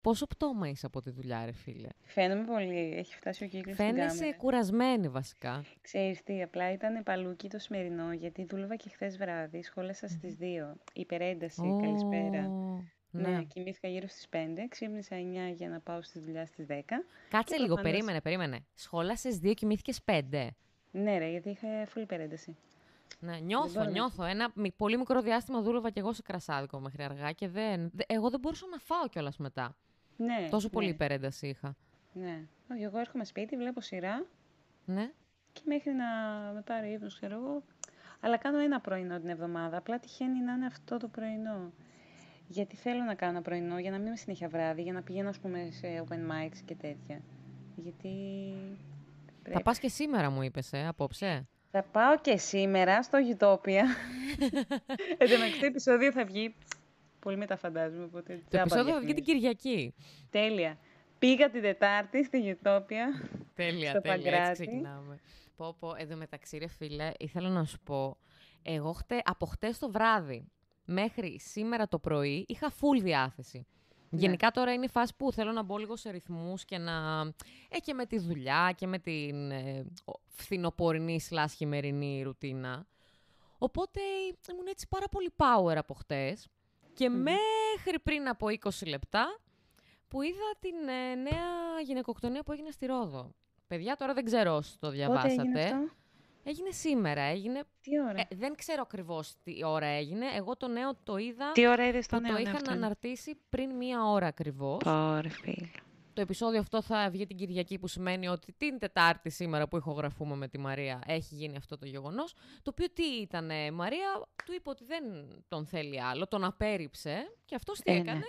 Πόσο πτώμα είσαι από τη δουλειά, ρε φίλε; Φαίνομαι πολύ. Έχει φτάσει ο κύκλος στην Φαίνεσαι κάμερα. κουρασμένη βασικά. Ξέρεις τι, απλά ήταν παλούκι το σημερινό, γιατί δούλευα και χθες βράδυ, σχόλασα στις 2. Υπερένταση, καλησπέρα. Ω, Ναι. Ναι. κοιμήθηκα γύρω στις 5, ξύπνησα 9 για να πάω στη δουλειά στις 10. Κάτσε Και λίγο, προφανώς- περίμενε, περίμενε. Σχόλασες δύο, κοιμήθηκες πέντε. Ναι ρε, γιατί είχα full υπερένταση. Ναι, νιώθω, μπορώ να- νιώθω. Ένα μι- πολύ μικρό διάστημα δούλευα κι εγώ σε κρασάδικο μέχρι αργά και δεν. δε- Εγώ δεν μπορούσα να φάω κιόλας μετά. Ναι, Τόσο πολύ ναι, υπερένταση είχα. Ναι. Όχι, εγώ έρχομαι σπίτι, βλέπω σειρά Ναι. και μέχρι να με πάρει ύπνος, ξέρω εγώ. Αλλά κάνω ένα πρωινό την εβδομάδα. Απλά τυχαίνει να είναι αυτό το πρωινό. Γιατί θέλω να κάνω ένα πρωινό για να μην είμαι συνέχεια βράδυ, για να πηγαίνω, ας πούμε, σε open mics και τέτοια. Γιατί. Θα πρέπει. πας και σήμερα, μου είπες, ε, απόψε. Θα πάω και σήμερα στο Utopia. Εν τω μεταξύ, το επεισόδιο θα βγει πολύ μετά, φαντάζομαι. Οπότε Το τζάμπα επεισόδιο θα βγει την διαφημίσεις. Κυριακή. Τέλεια. Πήγα την Τετάρτη στη Utopia. Τέλεια, Στο τέλεια. Έτσι Παγκράτη. ξεκινάμε. Πω, πω, εδώ μεταξύ, ρε φίλε, ήθελα να σου πω. Εγώ χτε, από χτες το βράδυ μέχρι σήμερα το πρωί είχα full διάθεση. Ναι. Γενικά τώρα είναι η φάση που θέλω να μπω λίγο σε ρυθμούς και να... Ε, και με τη δουλειά και με την ε, ο- φθινοπορεινή slash χειμερινή ρουτίνα. Οπότε ήμουν έτσι πάρα πολύ power από χτες. Και μέχρι πριν από 20 λεπτά που είδα την ε, νέα γυναικοκτονία που έγινε στη Ρόδο. Παιδιά, τώρα δεν ξέρω όσοι το διαβάσατε. Πότε έγινε αυτό; Έγινε σήμερα, έγινε... Τι ώρα; Ε, δεν ξέρω ακριβώς τι ώρα έγινε. Εγώ το νέο το είδα Τι ώρα είδες που το νέο το ναι, είχαν αυτό; αναρτήσει πριν μία ώρα ακριβώς. Ωραία, φίλε. Το επεισόδιο αυτό θα βγει την Κυριακή που σημαίνει ότι την Τετάρτη σήμερα που ηχογραφούμε με τη Μαρία έχει γίνει αυτό το γεγονός. Το οποίο τι ήταν, Μαρία, του είπε ότι δεν τον θέλει άλλο, τον απέρριψε και αυτός τι Ε, ναι. έκανε;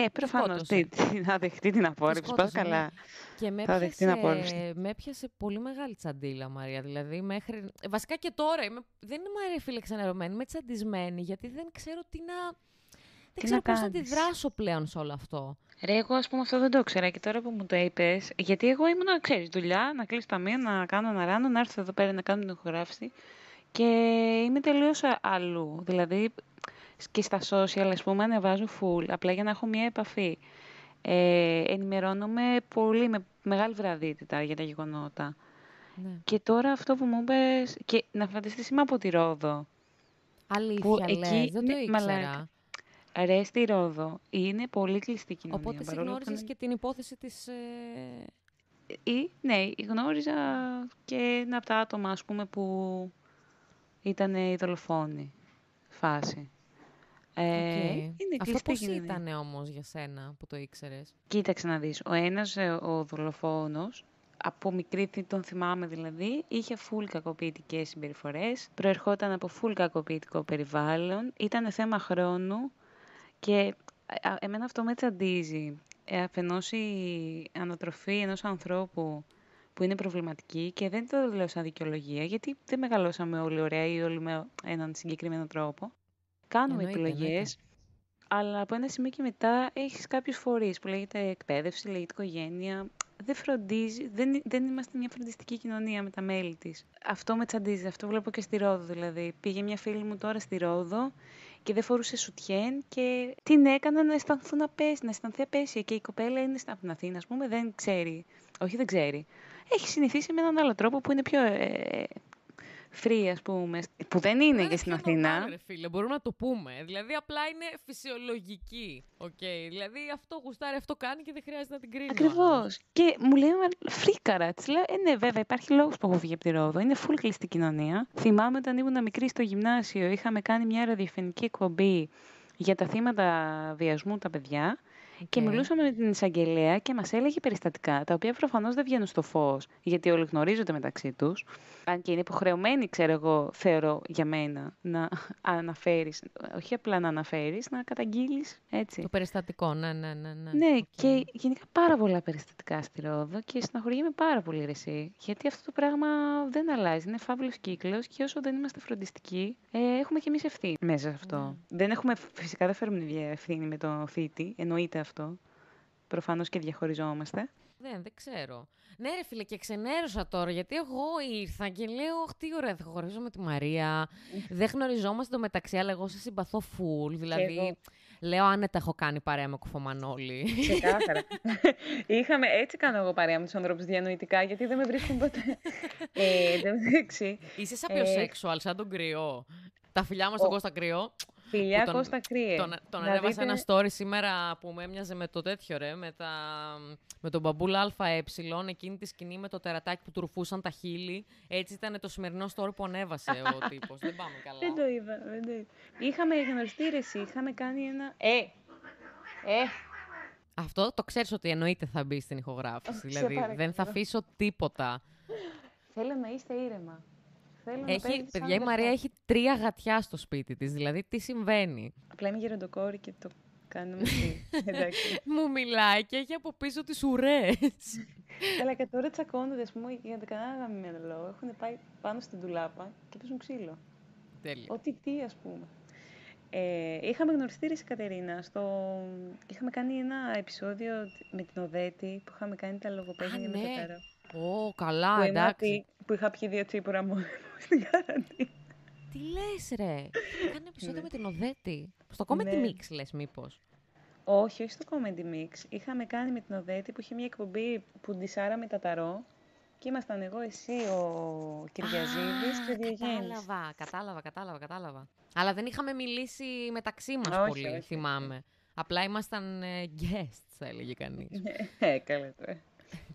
Ναι, προφανώς. σκότωσε. Τι, τι, να δεχτεί την απόρριψη. Πάω σκότωσε, ναι. καλά. Και με Θα δεχτεί την έπιασε, απόρριψη. με έπιασε πολύ μεγάλη τσαντίλα, Μαρία. Δηλαδή, μέχρι... ε, Βασικά και τώρα, είμαι... δεν είμαι Μαρία φίλε ξενερωμένη, είμαι τσαντισμένη, γιατί δεν ξέρω τι να... Δεν Τι ξέρω να πώς να κάνεις. αντιδράσω πλέον σε όλο αυτό. Ρε, εγώ ας πούμε αυτό δεν το ήξερα και τώρα που μου το είπες, γιατί εγώ ήμουν, ξέρεις, δουλειά, να κλείσω τα μία, να κάνω ένα ράνο, να έρθω εδώ πέρα να κάνω την ηχογράφηση. Και είμαι τελείως αλλού. Δηλαδή και στα social, ας πούμε, ανεβάζω full, απλά για να έχω μια επαφή. Ε, ενημερώνομαι πολύ με μεγάλη βραδύτητα για τα γεγονότα. Ναι. Και τώρα αυτό που μου είπες. Και να φανταστείς είμαι από τη Ρόδο. Αλήθεια, εκεί- λες, δεν το ναι, ήξερα. μαλάκα. Ρε στη Ρόδο είναι πολύ κλειστή κοινωνία. Οπότε παρόλο που συγνώρισες είναι- και την υπόθεση της... Ε... Ή, ναι, γνώριζα και ένα από τα άτομα, ας πούμε, που ήταν οι δολοφόνοι. Φάση. Ε, οκ. Είναι Αυτό κλειστή πώς κοινωνία. ήταν όμως για σένα που το ήξερες; Κοίταξε να δεις. Ο ένας, ε, ο δολοφόνος, από μικρή θη- τον θυμάμαι δηλαδή, είχε φουλ κακοποιητικές συμπεριφορές, προερχόταν από φουλ κακοποιητικό περιβάλλον, ήταν θέμα χρόνου και ε, α, εμένα αυτό με τσαντίζει. Ε, αφενός η ανατροφή ενός ανθρώπου που είναι προβληματική και δεν το λέω σαν δικαιολογία, γιατί δεν μεγαλώσαμε όλοι ωραία ή όλοι με έναν συγκεκριμένο τρόπο. Κάνουμε Εννοείται, επιλογές, αλλά από ένα σημείο και μετά έχεις κάποιους φορείς που λέγεται εκπαίδευση, λέγεται οικογένεια. Δεν φροντίζει, δεν, δεν είμαστε μια φροντιστική κοινωνία με τα μέλη της. Αυτό με τσαντίζει, αυτό βλέπω και στη Ρόδο δηλαδή. Πήγε μια φίλη μου τώρα στη Ρόδο και δεν φορούσε σουτιέν και την έκανα να αισθανθούν απαίσια, να αισθανθεί απαίσια. Και η κοπέλα είναι στα- από την Αθήνα, ας πούμε, δεν ξέρει. Όχι, δεν ξέρει. Έχει συνηθίσει με έναν άλλο τρόπο που είναι πιο ε, free, ας πούμε, που δεν είναι Δεν και στην πιο Αθήνα. normal, ρε φίλε, μπορούμε να το πούμε. Δηλαδή, απλά είναι φυσιολογική. Οκ. Δηλαδή, αυτό γουστάρει, αυτό κάνει και δεν χρειάζεται να την κρίνει. ο Ακριβώς. άλλος. Και μου λέει «Μα, φρίκαρα. Της λέω: Ε, ναι, βέβαια, υπάρχει λόγος που έχω φύγει από τη Ρόδο. Είναι full κλειστή κοινωνία. Θυμάμαι όταν ήμουν μικρή στο γυμνάσιο, είχαμε κάνει μια ραδιοφωνική εκπομπή για τα θύματα βιασμού τα παιδιά. Και Οκ. μιλούσαμε με την εισαγγελέα και μας έλεγε περιστατικά, τα οποία προφανώς δεν βγαίνουν στο φως, γιατί όλοι γνωρίζονται μεταξύ τους. Αν και είναι υποχρεωμένοι, ξέρω εγώ, θεωρώ για μένα, να αναφέρεις, όχι απλά να αναφέρεις, να καταγγείλεις έτσι. Το περιστατικό, ναι, ναι, ναι. Ναι, Ναι, Οκ. και γενικά πάρα πολλά περιστατικά στη Ρόδο και στεναχωριέμαι πάρα πολύ ρε εσύ. Γιατί αυτό το πράγμα δεν αλλάζει. Είναι φαύλος κύκλος και όσο δεν είμαστε φροντιστικοί, ε, έχουμε και εμείς ευθύνη μέσα σε αυτό. Ναι. Δεν έχουμε, φυσικά δεν φέρουμε την ίδια ευθύνη με το θήτη, εννοείται αυτό. Προφανώς και διαχωριζόμαστε. Δεν, δεν ξέρω. Ναι, ρε φίλε, και ξενέρωσα τώρα γιατί εγώ ήρθα και λέω: Αχ, τι ωραία, θα χωρίζω με τη Μαρία. δεν γνωριζόμαστε το μεταξύ, αλλά εγώ σε συμπαθώ full. Δηλαδή, λέω άνετα έχω κάνει παρέα με κουφομανόλη. Ξεκάθαρα. Είχαμε, έτσι κάνω εγώ παρέα με τους ανθρώπους διανοητικά, γιατί δεν με βρίσκουν ποτέ. ε, Είσαι σαπιοσέξουαλ, σαν τον κρυό. Τα φιλιά μας στον Κώστα Κρυό. Φιλιά τον, Κώστα Κρύε. Τον, τον ανέβασα ένα story σήμερα που με έμοιαζε με το τέτοιο ρε, με, τα, με τον μπαμπούλα ΑΕ, εκείνη τη σκηνή με το τερατάκι που του ρουφούσαν τα χείλη. Έτσι ήταν το σημερινό story που ανέβασε ο τύπος. δεν πάμε καλά. Δεν το είδα, δεν το είδα. Είχαμε γνωριστεί ρε, είχαμε κάνει ένα... Ε, ε, αυτό το ξέρεις ότι εννοείται θα μπει στην ηχογράφηση. δηλαδή δεν θα αφήσω τίποτα. Θέλω να είστε ήρεμα. Θέλω έχει, παιδιά, η Μαρία έχει τρία γατιά στο σπίτι της. Δηλαδή, τι συμβαίνει; Απλά είμαι γεροντοκόρη και το κάνουμε Εντάξει. Μου μιλάει και έχει από πίσω τις ουρές. Καλά, και τώρα τσακώνονται, ας πούμε, για κανένα γαμμένο λόγο. Έχουν πάει πάνω στην τουλάπα και παίζουν ξύλο. Τέλειο. Ό,τι τι, ας πούμε. Ε, είχαμε γνωριστεί η Κατερίνα. Στο... Είχαμε κάνει ένα επεισόδιο με την Οδέτη που είχαμε κάνει τα λογοπαίδια ναι. με το καρό. Ω, καλά, που εντάξει. Που είχα πιει δύο τσίπουρα μόνο στην καραντίνα. Τι λες ρε, Κάνει επεισόδιο ναι. με την Οδέτη. Στο Comedy ναι. Mix λες μήπως. Όχι, όχι στο Comedy Mix. Είχαμε κάνει με την Οδέτη που είχε μια εκπομπή που ντυσάραμε τα ταρό και ήμασταν εγώ, εσύ, ο Κυριαζίδης και ο Διογέννης. Κατάλαβα, κατάλαβα, κατάλαβα, κατάλαβα. Αλλά δεν είχαμε μιλήσει μεταξύ μας πολύ, θυμάμαι. Απλά ήμασταν ε, guests, θα έλεγε κανείς. Ε, καλά τώρα.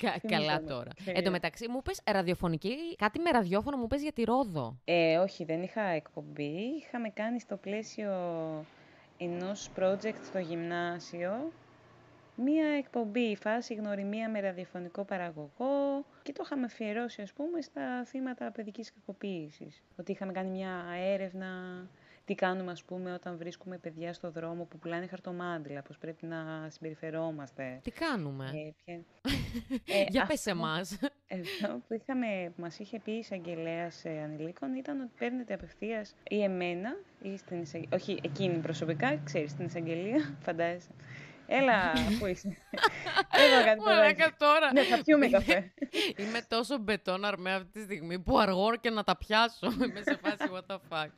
Καλά τώρα. Εν τω μεταξύ, μου πες ραδιοφωνική, κάτι με ραδιόφωνο μου πες για τη Ρόδο. Ε, όχι, δεν είχα εκπομπή. Είχαμε κάνει στο πλαίσιο ενός project στο γυμνάσιο μία εκπομπή, φάση γνωριμία με ραδιοφωνικό παραγωγό και το είχαμε αφιερώσει, ας πούμε, στα θύματα παιδικής κακοποίησης. Ότι είχαμε κάνει μια έρευνα τι κάνουμε, ας πούμε, όταν βρίσκουμε παιδιά στο δρόμο που πουλάνε χαρτομάντιλα, πώς πρέπει να συμπεριφερόμαστε. Τι κάνουμε; Ε, ποια... ε, Για πες εμάς. Εδώ που, είχαμε, που μας είχε πει η εισαγγελέας ανηλίκων ήταν ότι παίρνετε απευθείας ή εμένα, ή στην εισαγγελία, όχι εκείνη προσωπικά, ξέρεις, στην εισαγγελία, φαντάζεσαι. Έλα, πού είσαι. Έλα κάτι Μαλάκα τώρα. Ναι, θα πιούμε καφέ. Είμαι τόσο μπετόν αρμέ αυτή τη στιγμή που αργώ και να τα πιάσω. Είμαι σε φάση what the fuck.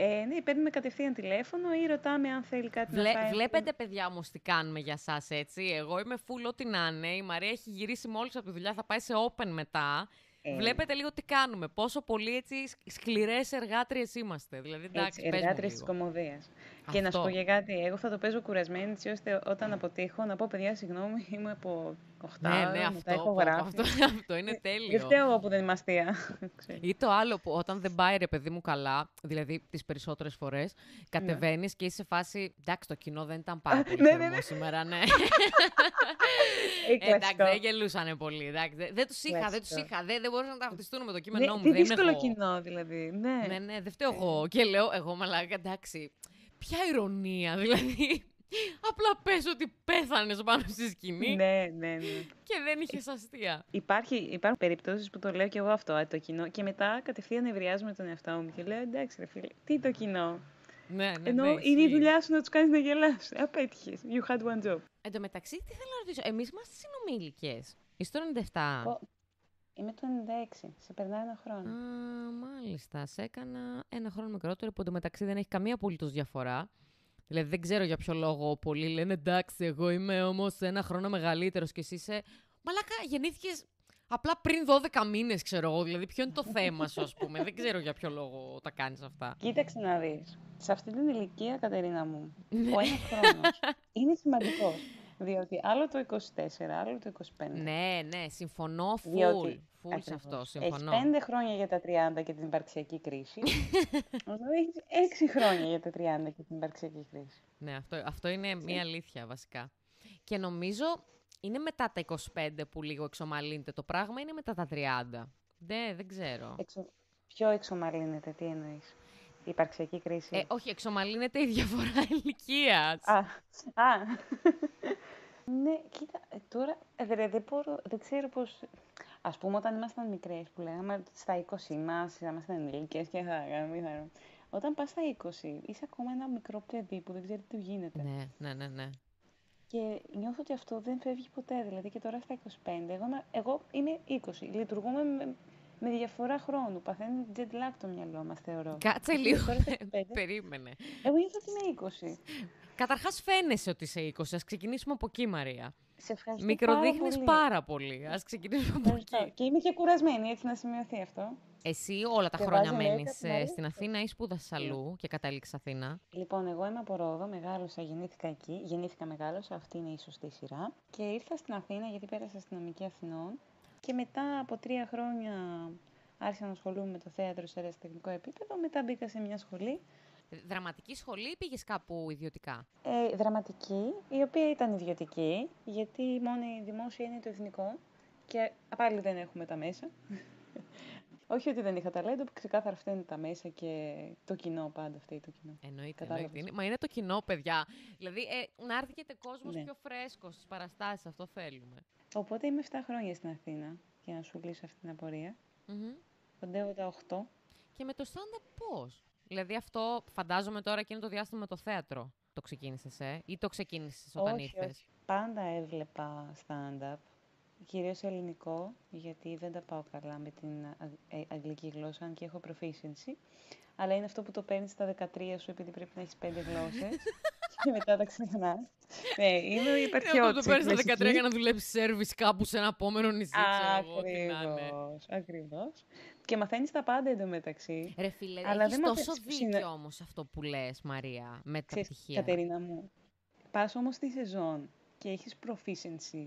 Ε, ναι, παίρνουμε κατευθείαν τηλέφωνο ή ρωτάμε αν θέλει κάτι Βλέ, να πάει. Βλέπετε, παιδιά, όμως τι κάνουμε για εσά έτσι. Εγώ είμαι full ό,τι να είναι. Η Μαρία έχει γυρίσει μόλις από τη δουλειά, θα πάει σε open μετά. Ε. Βλέπετε λίγο τι κάνουμε. Πόσο πολύ έτσι σκληρές εργάτριες είμαστε. Δηλαδή, εντάξει, εργάτριες της κομμωδίας. Και να σου πω για κάτι, εγώ θα το παίζω κουρασμένη, έτσι ώστε όταν αποτύχω να πω παιδιά, συγγνώμη, είμαι από 8 ναι, ναι, αυτό, έχω Αυτό, αυτό είναι τέλειο. Δεν φταίω εγώ που δεν είμαι αστεία. Ή το άλλο που όταν δεν πάει ρε παιδί μου καλά, δηλαδή τις περισσότερες φορές, κατεβαίνεις ναι. και είσαι σε φάση. Εντάξει, το κοινό δεν ήταν πάρα πολύ ναι, ναι, ναι. σήμερα, ναι. εντάξει, δεν γελούσαν πολύ. Εντάξει, δεν τους είχα, δεν τους είχα. Δεν, δεν μπορούσαν να ταυτιστούν με το κείμενό μου. Τι δύσκολο κοινό δηλαδή. Ναι, ναι, ναι δεν φταίω εγώ. Και λέω, εγώ μαλάκα, εντάξει. Ποια ηρωνία, δηλαδή. Απλά πες ότι πέθανες πάνω στη σκηνή. Ναι, ναι, ναι. Και δεν είχες αστεία. Υπάρχει, υπάρχουν περιπτώσεις που το λέω και εγώ αυτό, το κοινό. Και μετά κατευθείαν ευριάζομαι τον εαυτό μου και λέω εντάξει, ρε φίλε, τι το κοινό. Ναι, ναι, Ενώ ναι, είναι η δουλειά σου να τους κάνεις να γελάσει. Απέτυχε. You had one job. Εν τω μεταξύ, τι θέλω να ρωτήσω. Εμείς είμαστε συνομήλικες. Είσαι το 97. Είμαι το 96. Σε περνάει ένα χρόνο. Α, μάλιστα. Σε έκανα ένα χρόνο μικρότερο που εντωμεταξύ δεν έχει καμία απολύτως διαφορά. Δηλαδή δεν ξέρω για ποιο λόγο πολλοί λένε εντάξει, εγώ είμαι όμως ένα χρόνο μεγαλύτερος και εσύ είσαι. Μαλάκα, γεννήθηκες απλά πριν 12 μήνες, ξέρω εγώ. Δηλαδή, ποιο είναι το θέμα σου, ας πούμε. δεν ξέρω για ποιο λόγο τα κάνεις αυτά. Κοίταξε να δεις. Σε αυτή την ηλικία, Κατερίνα μου, ναι. ο ένας χρόνος είναι σημαντικός. Διότι άλλο το 24, άλλο το 25. Ναι, ναι, συμφωνώ full. Διότι, full σε αυτό, συμφωνώ. Έχεις 5 χρόνια για τα 30 και την υπαρξιακή κρίση. Όσο έχεις 6 χρόνια για τα 30 και την υπαρξιακή κρίση. Ναι, αυτό, αυτό είναι μία αλήθεια βασικά. Και νομίζω είναι μετά τα 25 που λίγο εξομαλύνεται το πράγμα, είναι μετά τα 30. Ναι, δεν ξέρω. Εξο... Ποιο εξομαλύνεται, τι εννοείς. Η υπαρξιακή κρίση. Ε, όχι, εξομαλύνεται η διαφορά ηλικίας. Α, α. ναι, κοίτα, ε, τώρα ε, δεν, μπορώ, δεν ξέρω πώς... Ας πούμε όταν ήμασταν μικρές που λέγαμε στα 20 μας, ήμασταν ενήλικες και θα κάνουμε... Όταν πας στα 20, είσαι ακόμα ένα μικρό παιδί που δεν ξέρει τι γίνεται. Ναι, ναι, ναι, ναι. Και νιώθω ότι αυτό δεν φεύγει ποτέ. Δηλαδή και τώρα στα 25, εγώ, είμαι- εγώ είμαι 20. Λειτουργούμε με, με διαφορά χρόνου. Παθαίνει jet lag το μυαλό μας, θεωρώ. Κάτσε Εσύ λίγο. τώρα στα 25. Περίμενε. Εγώ νιώθω ότι είμαι 20. Καταρχάς φαίνεσαι ότι είσαι 20. Ας ξεκινήσουμε από εκεί, Μαρία. Σε ευχαριστώ Μικροδείχνεις πάρα πολύ. πάρα πολύ. Ας ξεκινήσουμε από Ευχαριστώ. εκεί. Και είμαι και κουρασμένη, έτσι να σημειωθεί αυτό. Εσύ όλα τα Και χρόνια βάζω νέα μένεις ε, καθημερινή στην Αθήνα ή σπούδασες αλλού και κατέληξες Αθήνα. Λοιπόν, εγώ είμαι από Ρόδο, μεγάλωσα, γεννήθηκα εκεί. Γεννήθηκα, μεγάλωσα, αυτή είναι η σωστή σειρά. Και ήρθα στην Αθήνα γιατί πέρασα στην νομική Αθηνών. Και μετά από τρία χρόνια άρχισα να ασχολούμαι με το θέατρο σε αεραστεχνικό επίπεδο. Μετά μπήκα σε μια σχολή Δραματική σχολή ή πήγες κάπου ιδιωτικά; ε, δραματική, η οποία ήταν ιδιωτική, γιατί μόνο η δημόσια είναι το εθνικό. Και πάλι δεν έχουμε τα μέσα. Όχι ότι δεν είχα ταλέντο, ξεκάθαρα αυτά είναι τα μέσα και το κοινό πάντα φταίει το κοινό. Εννοείται, Κατάλαβες. εννοείται. Είναι- Μα είναι το κοινό, παιδιά. Δηλαδή, ε, να έρθει και κόσμος Ναι. πιο φρέσκος στις παραστάσεις, αυτό θέλουμε. Οπότε είμαι 7 χρόνια στην Αθήνα για να σου λύσω αυτή την απορία. Μμμ. Κοντεύω τα 8. Και με το stand-up πώς; Δηλαδή αυτό φαντάζομαι τώρα εκείνο το διάστημα με το θέατρο. Το ξεκίνησες, ε, ή το ξεκίνησες όταν όχι, ήρθες; όχι. Πάντα έβλεπα stand-up, κυρίως ελληνικό, γιατί δεν τα πάω καλά με την αγ- ε, αγγλική γλώσσα, αν και έχω proficiency. Αλλά είναι αυτό που το παίρνεις στα 13 σου επειδή πρέπει να έχεις πέντε γλώσσες και μετά τα ξεχνάς. Ναι, είμαι Αυτό υπαρχιώτης. το παίρνει στα κλασική. 13 για να δουλέψει σερβις κάπου σε ένα επόμενο νησί, ξέρω εγώ, τι να είναι. Ακριβώς, ακριβώς. Και μαθαίνεις τα πάντα εντωμεταξύ. Ρε φίλε, Αλλά έχεις δεν τόσο μαθαίνεις πώς δίκιο είναι- όμως αυτό που λες, Μαρία, με τα Ξέρεις, πτυχία. Κατερίνα μου, πας όμως τη σεζόν και έχεις proficiency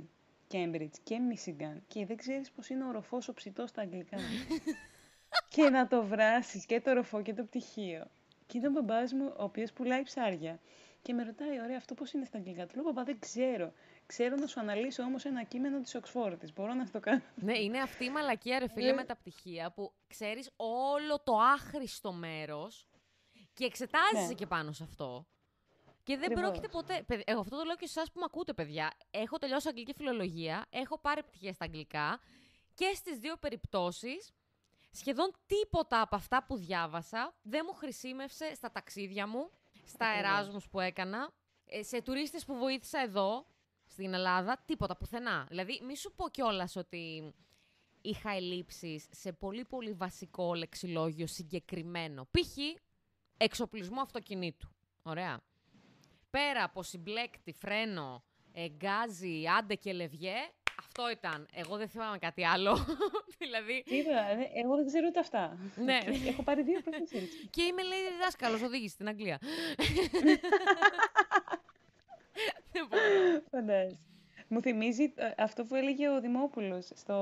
Cambridge και Michigan και δεν ξέρεις πώς είναι ο ροφός ο ψητός στα αγγλικά. και να το βράσεις και το ροφό και το πτυχίο. Και ήταν ο μπαμπάς μου, ο οποίος πουλάει ψάρια. Και με ρωτάει, ωραία, αυτό πώς είναι στα αγγλικά; Του λέω, παπά, δεν ξέρω. Ξέρω να σου αναλύσω όμως ένα κείμενο της Οξφόρτης. Μπορώ να το κάνω. Ναι, είναι αυτή η μαλακία, ρε φίλε, Ε. με τα πτυχία που ξέρεις όλο το άχρηστο μέρος και εξετάζεσαι Ναι. και πάνω σε αυτό. Και δεν Ακριβώς. πρόκειται ποτέ. Παιδ- Εγώ αυτό το λέω και σε εσάς που με ακούτε, παιδιά. Έχω τελειώσει αγγλική φιλολογία, έχω πάρει πτυχία στα αγγλικά και στις δύο περιπτώσεις σχεδόν τίποτα από αυτά που διάβασα δεν μου χρησιμεύσε στα ταξίδια μου, στα Ακριβώς. εράσμους που έκανα, ε, σε τουρίστες που βοήθησα εδώ, στην Ελλάδα, τίποτα, πουθενά. Δηλαδή, μη σου πω κιόλας ότι είχα ελλείψεις σε πολύ πολύ βασικό λεξιλόγιο συγκεκριμένο. Π.χ. εξοπλισμό αυτοκινήτου. Ωραία. Πέρα από συμπλέκτη, φρένο, ε, γκάζι, άντε και λευγέ, αυτό ήταν. Εγώ δεν θυμάμαι κάτι άλλο. δηλαδή, Τίποτα, ε, εγώ δεν ξέρω ούτε αυτά. Ναι. Και Έχω πάρει δύο proficiency. και είμαι λέει δάσκαλος οδήγηση στην Αγγλία. δεν μπορώ. Φαντάζεσαι. Μου θυμίζει ε, αυτό που έλεγε ο Δημόπουλος στο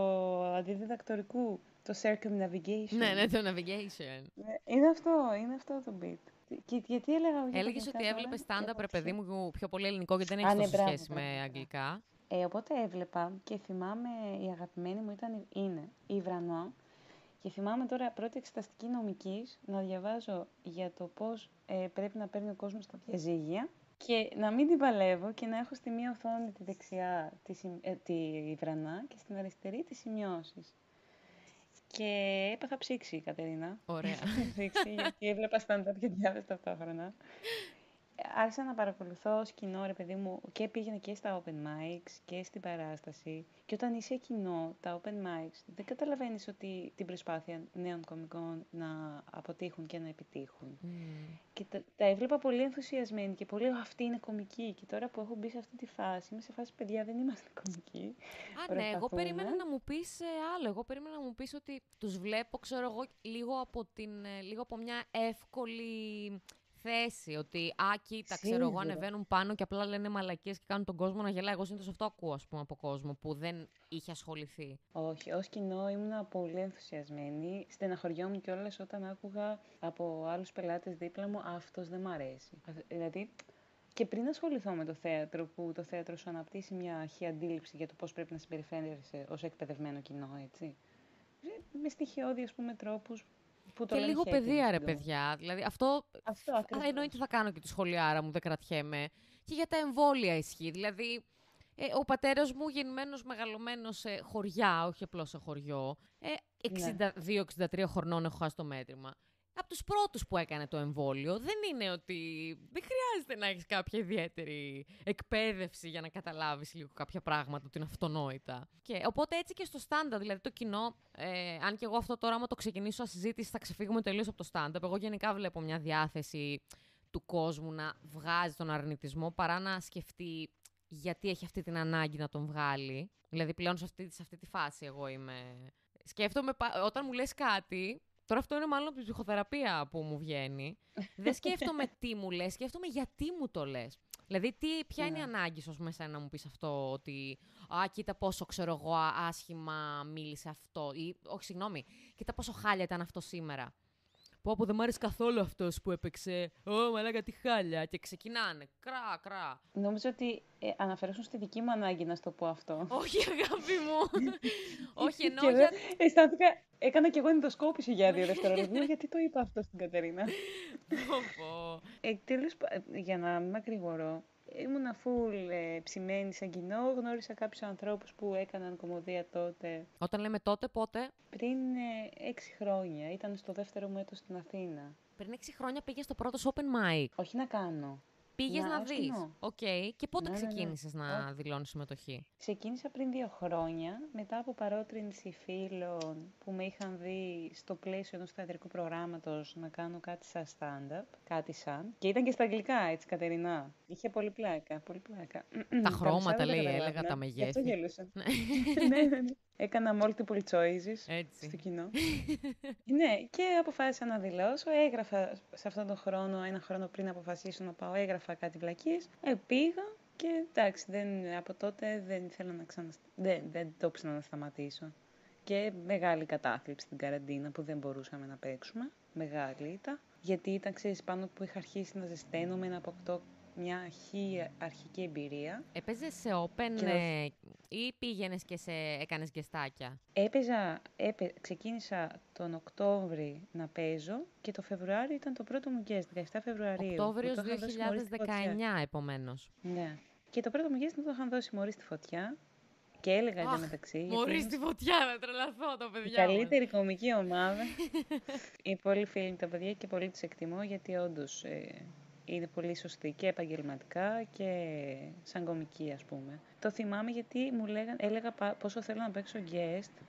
αντιδιδακτορικού, το circumnavigation. ναι, ναι, το navigation. Ναι, Είναι αυτό, είναι αυτό το beat. Και, γιατί έλεγα... για τα Έλεγες αγγλικά ότι τώρα, έβλεπες και stand-up, ρε έχω παιδί ξε- μου, πιο πολύ ελληνικό γιατί δεν Α, έχει ναι, τόσο μπράβο, σχέση μπράβο, με μπράβο. αγγλικά. Ε, οπότε έβλεπα και θυμάμαι, η αγαπημένη μου ήταν, είναι η Βρανό. Και θυμάμαι τώρα πρώτη εξεταστική νομικής να διαβάζω για το πώς ε, πρέπει να παίρνει ο κόσμος τα διαζύγια και να μην την παλεύω και να έχω στη μία οθόνη τη δεξιά τη, σημ- ε, τη Βρανά και στην αριστερή τις σημειώσεις. Και έπαθα ψήξη, Κατερίνα. Ωραία. ψήξη, γιατί έβλεπα stand-up και διάβασα ταυτόχρονα. Άρχισα να παρακολουθώ ως κοινό, ρε παιδί μου, και πήγαινα και στα open mics και στην παράσταση. Και όταν είσαι κοινό, τα open mics, δεν καταλαβαίνεις ότι την προσπάθεια νέων κομικών να αποτύχουν και να επιτύχουν. Μμμ. Και τα, τα έβλεπα πολύ ενθουσιασμένη και πολύ, «Ω, αυτή είναι κομική. Και τώρα που έχω μπει σε αυτή τη φάση, είμαι σε φάση, παιδιά, δεν είμαστε κομικοί. Α, ναι, εγώ Προσπαθούμε. περίμενα να μου πεις ε, άλλο. Εγώ περίμενα να μου πεις ότι τους βλέπω, ξέρω εγώ, λίγο από, την, ε, λίγο από μια εύκολη θέση. Ότι, α, κοίτα, ξέρω εγώ, Σίγουρα. ανεβαίνουν πάνω και απλά λένε μαλακίες και κάνουν τον κόσμο να γελάει. Εγώ συνήθως αυτό ακούω, ας πούμε, από κόσμο που δεν είχε ασχοληθεί. Όχι, ως κοινό ήμουν πολύ ενθουσιασμένη. Στεναχωριόμουν κιόλας όταν άκουγα από άλλους πελάτες δίπλα μου «αυτός δεν μ' αρέσει». Α- Δηλαδή, και πριν ασχοληθώ με το θέατρο, που το θέατρο σου αναπτύσσει μια αρχή αντίληψη για το πώς πρέπει να συμπεριφέρεσαι ως εκπαιδευμένο κοινό, έτσι. Ε, Με στοιχειώδη, ας πούμε, τρόπους που το και λένε λίγο hating παιδεία, ρε σύντομα. παιδιά. Δηλαδή, αυτό Αυτό Α, ακριβώς. εννοείται θα κάνω και τη σχολιάρα μου, δεν κρατιέμαι. Και για τα εμβόλια ισχύει. Δηλαδή, ε, ο πατέρας μου γεννημένος μεγαλωμένος σε χωριά, όχι απλώς σε χωριό. Ε, Ναι. 62-63 χρονών έχω χάσει το μέτρημα. Από τους πρώτους που έκανε το εμβόλιο. Δεν είναι ότι δεν χρειάζεται να έχεις κάποια ιδιαίτερη εκπαίδευση για να καταλάβεις λίγο κάποια πράγματα ότι είναι αυτονόητα. Και, οπότε έτσι και στο stand δηλαδή το κοινό, ε, αν και εγώ αυτό τώρα άμα το ξεκινήσω συζήτηση θα ξεφύγουμε τελείως από το stand-up. Εγώ γενικά βλέπω μια διάθεση του κόσμου να βγάζει τον αρνητισμό παρά να σκεφτεί γιατί έχει αυτή την ανάγκη να τον βγάλει. Δηλαδή πλέον σε αυτή, σε αυτή τη φάση εγώ είμαι... Σκέφτομαι, όταν μου λες κάτι, τώρα αυτό είναι μάλλον από τη ψυχοθεραπεία που μου βγαίνει, δεν σκέφτομαι τι μου λες, σκέφτομαι γιατί μου το λες. Δηλαδή, τι, ποια είναι η ναι. ανάγκη σου μέσα να μου πεις αυτό, ότι «Α, κοίτα πόσο, ξέρω εγώ, άσχημα μίλησε αυτό» ή «Όχι, συγγνώμη, κοίτα πόσο χάλια ήταν αυτό σήμερα». Πω, πω, δεν μου άρεσε καθόλου αυτός που έπαιξε. Ω, μαλάκα τι χάλια. Και ξεκινάνε. Κρά, κρά. Νόμιζα ότι ε, αναφερόσουν στη δική μου ανάγκη να σου το πω αυτό. Όχι, αγάπη μου. Όχι, ενώ. για... Αισθάνθηκα. Έκανα κι εγώ ενδοσκόπηση για δύο δευτερόλεπτα. γιατί το είπα αυτό στην Κατερίνα. ε, Τέλος για να μην μακρηγορώ, ήμουν full ε, ψημένη σαν κοινό. Γνώρισα κάποιους ανθρώπους που έκαναν κομμωδία τότε. Όταν λέμε τότε, πότε; Πριν ε, έξι χρόνια. Ήταν στο δεύτερο μου έτος στην Αθήνα. Πριν έξι χρόνια πήγες στο πρώτο open mic. Όχι να κάνω. Πήγες να, να δεις. Ok. Okay. Και πότε ναι, ξεκίνησε ναι, ναι. να δηλώνεις συμμετοχή; Ξεκίνησα πριν δύο χρόνια, μετά από παρότρινση φίλων που με είχαν δει στο πλαίσιο ενός θεατρικού προγράμματος να κάνω κάτι σαν stand-up. Κάτι σαν. Και ήταν και στα αγγλικά, έτσι, Κατερινά. Είχε πολύ πλάκα. Πολύ πλάκα. Τα χρώματα, λέει, έλεγα τα μεγέθη. αυτό γέλουσα. ναι, ναι, ναι. Έκανα multiple choices Έτσι. στο κοινό. ναι, και αποφάσισα να δηλώσω. Έγραφα σε αυτόν τον χρόνο, ένα χρόνο πριν αποφασίσω να πάω, έγραφα κάτι βλακείες. Ε, πήγα και εντάξει, δεν, από τότε δεν ήθελα να ξανα... Δεν, δεν το ψήνα να σταματήσω. Και μεγάλη κατάθλιψη στην καραντίνα που δεν μπορούσαμε να παίξουμε. Μεγάλη ήταν. Γιατί ήταν, ξέρεις, πάνω που είχα αρχίσει να ζεσταίνομαι, να αποκτώ μια αρχή, αρχική εμπειρία. Έπαιζες σε open ε, ή πήγαινες και σε έκανες γεστάκια. Έπαιζα, έπαι, ξεκίνησα τον Οκτώβρη να παίζω και το Φεβρουάριο ήταν το πρώτο μου guest, 17 Φεβρουαρίου. Οκτώβριος 2019 επομένως. Ναι. Και το πρώτο μου guest το είχαν δώσει μόλις στη φωτιά. Και έλεγα oh, μεταξύ. Μωρή στη φωτιά, να τρελαθώ το παιδιά. Η καλύτερη κομική ομάδα. Οι πολύ φίλοι τα παιδιά και πολύ του εκτιμώ γιατί όντως ε, είναι πολύ σωστή και επαγγελματικά και σαν κομική ας πούμε. Το θυμάμαι γιατί μου λέγαν, έλεγα πόσο θέλω να παίξω guest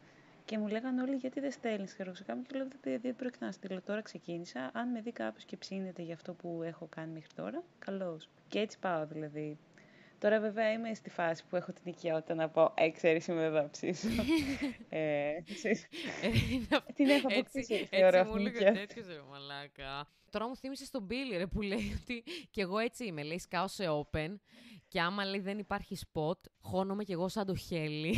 και μου λέγαν όλοι γιατί δεν στέλνεις; Χερόξακα και λέω δεν, δεν πρόκειται να στείλω τώρα ξεκίνησα. Αν με δει κάποιος και ψήνεται για αυτό που έχω κάνει μέχρι τώρα, καλώς. Και έτσι πάω δηλαδή. Τώρα βέβαια είμαι στη φάση που έχω την οικειότητα να πω «Ε, ξέρεις, είμαι εδώ ψήσω». ε, την έχω αποκτήσει, έτσι, έτσι μου έλεγε τέτοιος ρε μαλάκα. Τώρα μου θύμισε τον Μπίλι ρε που λέει ότι και εγώ έτσι είμαι. Λέει σκάω σε open και άμα λέει δεν υπάρχει spot, χώνομαι κι εγώ σαν το χέλι.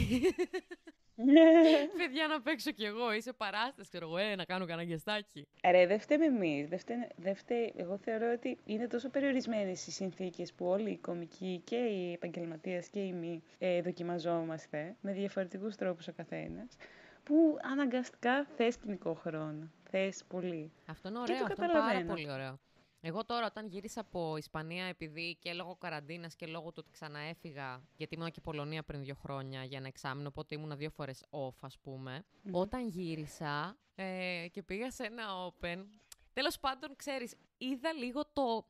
Παιδιά να παίξω κι εγώ, είσαι παράσταση, ξέρω εγώ, ε, να κάνω κανένα γεστάκι. Ρε, δεν φταίμε εμείς. Δεν φταίμε, εγώ θεωρώ ότι είναι τόσο περιορισμένες οι συνθήκες που όλοι οι κομικοί και οι επαγγελματίες και οι μη ε, δοκιμαζόμαστε με διαφορετικούς τρόπους ο καθένας που αναγκαστικά θες κοινικό χρόνο. Θες πολύ. Αυτό είναι ωραίο, αυτό είναι πάρα πολύ ωραίο. Εγώ τώρα όταν γύρισα από Ισπανία, επειδή και λόγω καραντίνας και λόγω του ότι ξαναέφυγα, γιατί ήμουν και Πολωνία πριν δύο χρόνια για ένα εξάμεινο, οπότε ήμουν δύο φορές off, ας πουμε Όταν γύρισα ε, και πήγα σε ένα open, τέλος πάντων, ξέρεις, είδα λίγο το,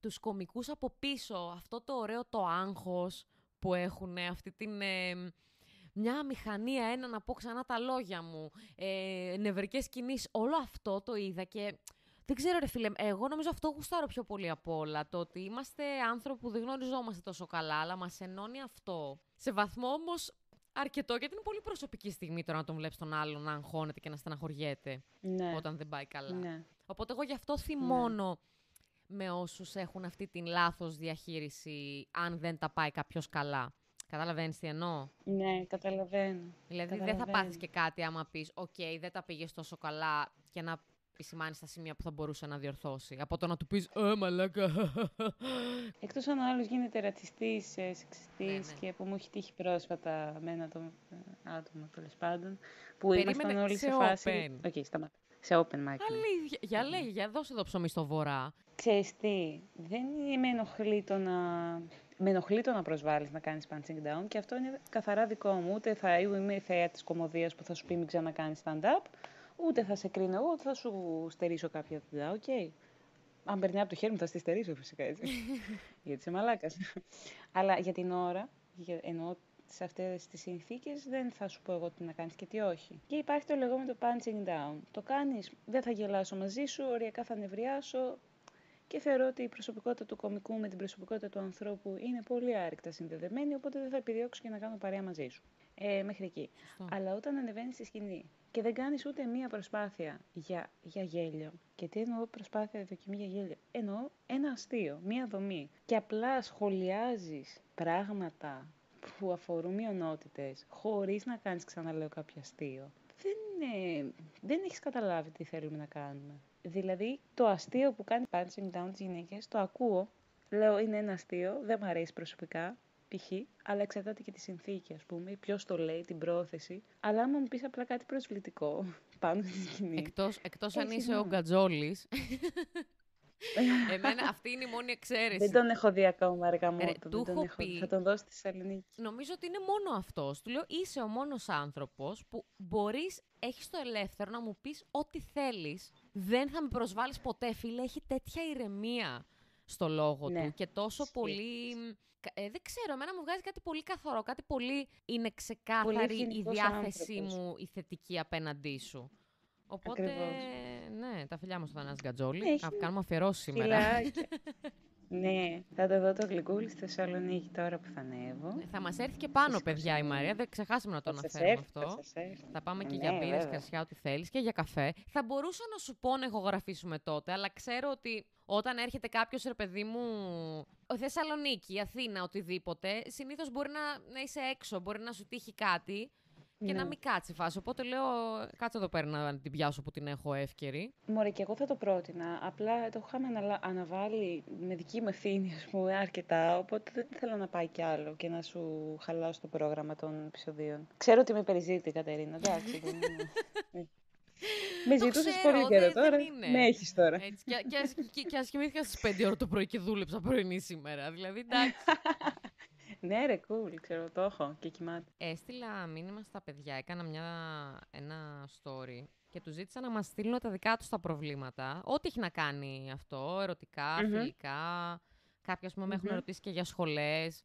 τους κομικούς από πίσω, αυτό το ωραίο το άγχος που έχουν, αυτή την... Ε, μια μηχανία, ένα να πω ξανά τα λόγια μου, ε, νευρικές κινήσεις, όλο αυτό το είδα και δεν ξέρω ρε φίλε, εγώ νομίζω αυτό γουστάρω πιο πολύ από όλα, το ότι είμαστε άνθρωποι που δεν γνωριζόμαστε τόσο καλά, αλλά μας ενώνει αυτό. Σε βαθμό όμως αρκετό, γιατί είναι πολύ προσωπική στιγμή τώρα να τον βλέπεις τον άλλον να αγχώνεται και να στεναχωριέται ναι. όταν δεν πάει καλά. Ναι. Οπότε εγώ γι' αυτό θυμώνω ναι. με όσους έχουν αυτή την λάθος διαχείριση αν δεν τα πάει κάποιος καλά. Καταλαβαίνεις τι εννοώ; Ναι, καταλαβαίνω. Δηλαδή δεν θα πάθεις και κάτι άμα πεις: Οκ, δεν τα πήγες τόσο καλά και να επισημάνεις τα σημεία που θα μπορούσε να διορθώσει. Από το να του πεις Ε, μαλάκα. Εκτός αν ο άλλος γίνεται ρατσιστής, ε, σεξιστής ναι, ναι. και που μου έχει τύχει πρόσφατα με ένα το, ε, άτομο τέλος πάντων. Που Περίμενε ήμασταν όλοι σε, σε φάση. Ok, okay, σταμάτα. Σε open mic. Ναι. Αλήθεια. Για λέγε, για δώσε το ψωμί στο βορρά. Ξέρεις τι, δεν με ενοχλεί το να με ενοχλεί το να προσβάλλεις να κάνεις punching down και αυτό είναι καθαρά δικό μου. Ούτε θα είμαι η θεά της κωμωδίας που θα σου πει μην ξανακάνεις stand-up, Ούτε θα σε κρίνω εγώ, ούτε θα σου στερήσω κάποια δουλειά. Ok. Okay. Αν περνάει από το χέρι μου, θα στη στερήσω φυσικά έτσι. Γιατί είσαι μαλάκας. Αλλά για την ώρα, για, εννοώ σε αυτές τις συνθήκες δεν θα σου πω εγώ τι να κάνεις και τι όχι. Και υπάρχει το λεγόμενο punching down. Το κάνεις, δεν θα γελάσω μαζί σου, οριακά θα νευριάσω και θεωρώ ότι η προσωπικότητα του κομικού με την προσωπικότητα του ανθρώπου είναι πολύ άρρηκτα συνδεδεμένη, οπότε δεν θα επιδιώξω και να κάνω παρέα μαζί σου. Ε, μέχρι εκεί. Αλλά όταν ανεβαίνεις στη σκηνή και δεν κάνεις ούτε μία προσπάθεια για, για γέλιο. Και τι εννοώ προσπάθεια δοκιμή για γέλιο. Εννοώ ένα αστείο, μία δομή. Και απλά σχολιάζεις πράγματα που αφορούν μειονότητες, χωρίς να κάνεις, ξαναλέω, κάποιο αστείο. Δεν, ε, δεν έχεις καταλάβει τι θέλουμε να κάνουμε. Δηλαδή, το αστείο που κάνει punching down τις γυναίκες, το ακούω. Λέω, είναι ένα αστείο, δεν μου αρέσει προσωπικά, π.χ., αλλά εξαρτάται και τη συνθήκη, ας πούμε, ποιος το λέει, την πρόθεση. Αλλά άμα μου πεις απλά κάτι προσβλητικό πάνω στη σκηνή. Εκτός εκτός αν είσαι ο Γκατζόλης. Εμένα αυτή είναι η μόνη εξαίρεση. Δεν τον έχω δει ακόμα, αργά μου. Του έχω πει. Θα τον δώσει στη Θεσσαλονίκη. Νομίζω ότι είναι μόνο αυτός. Του λέω είσαι ο μόνος άνθρωπος που μπορείς, έχεις το ελεύθερο να μου πεις ό,τι θέλεις. Δεν θα με προσβάλλεις ποτέ, φίλε. Έχει τέτοια ηρεμία στο λόγο ναι. του και τόσο πολύ. Ε, δεν ξέρω, εμένα μου βγάζει κάτι πολύ καθαρό, κάτι πολύ είναι ξεκάθαρη η διάθεσή μου η θετική απέναντί σου. Οπότε, ναι, τα φιλιά μου στον Θανάση Γκατζόλη. Έχει... Κάνουμε αφιερώσεις σήμερα. ναι, θα το δω το γλυκούλι στη Θεσσαλονίκη τώρα που θα ανέβω. Θα μας έρθει και πάνω, παιδιά, η Μαρία. Δεν ξεχάσαμε να το αναφέρουμε αυτό. Θα, πάμε και ναι, για μπύρες, κρασιά, ό,τι θέλεις και για καφέ. Θα μπορούσα να σου πω να ηχογραφήσουμε τότε, αλλά ξέρω ότι όταν έρχεται κάποιος, ρε παιδί μου, Θεσσαλονίκη, Αθήνα, οτιδήποτε, συνήθως μπορεί να, να είσαι έξω, μπορεί να σου τύχει κάτι και να ναι. μην κάτσει φάση. Οπότε λέω, κάτσε εδώ πέρα να την πιάσω που την έχω εύκαιρη. Μωρέ, και εγώ θα το πρότεινα. Απλά το είχαμε αναβάλει με δική μου ευθύνη, ας πούμε, αρκετά. Οπότε δεν θέλω να πάει κι άλλο και να σου χαλάσω το πρόγραμμα των επεισοδίων. Ξέρω ότι με περιζήτητη η Κατερίνα, εντάξει. Ναι. Με ζητούσες πολύ καιρό τώρα. Με έχεις τώρα. Έτσι, και, και, και, ας κοιμήθηκα στις 5 ώρα το πρωί και δούλεψα πρωινή σήμερα. Δηλαδή, εντάξει. Ναι, ρε, cool, ξέρω, το έχω και κοιμάται. Έστειλα μήνυμα στα παιδιά, έκανα μια, ένα story και τους ζήτησα να μας στείλουν τα δικά τους τα προβλήματα. Ό,τι έχει να κάνει αυτό, ερωτικά, mm-hmm. φιλικά. Κάποια, ας πούμε, με έχουν ερωτήσει και για σχολές.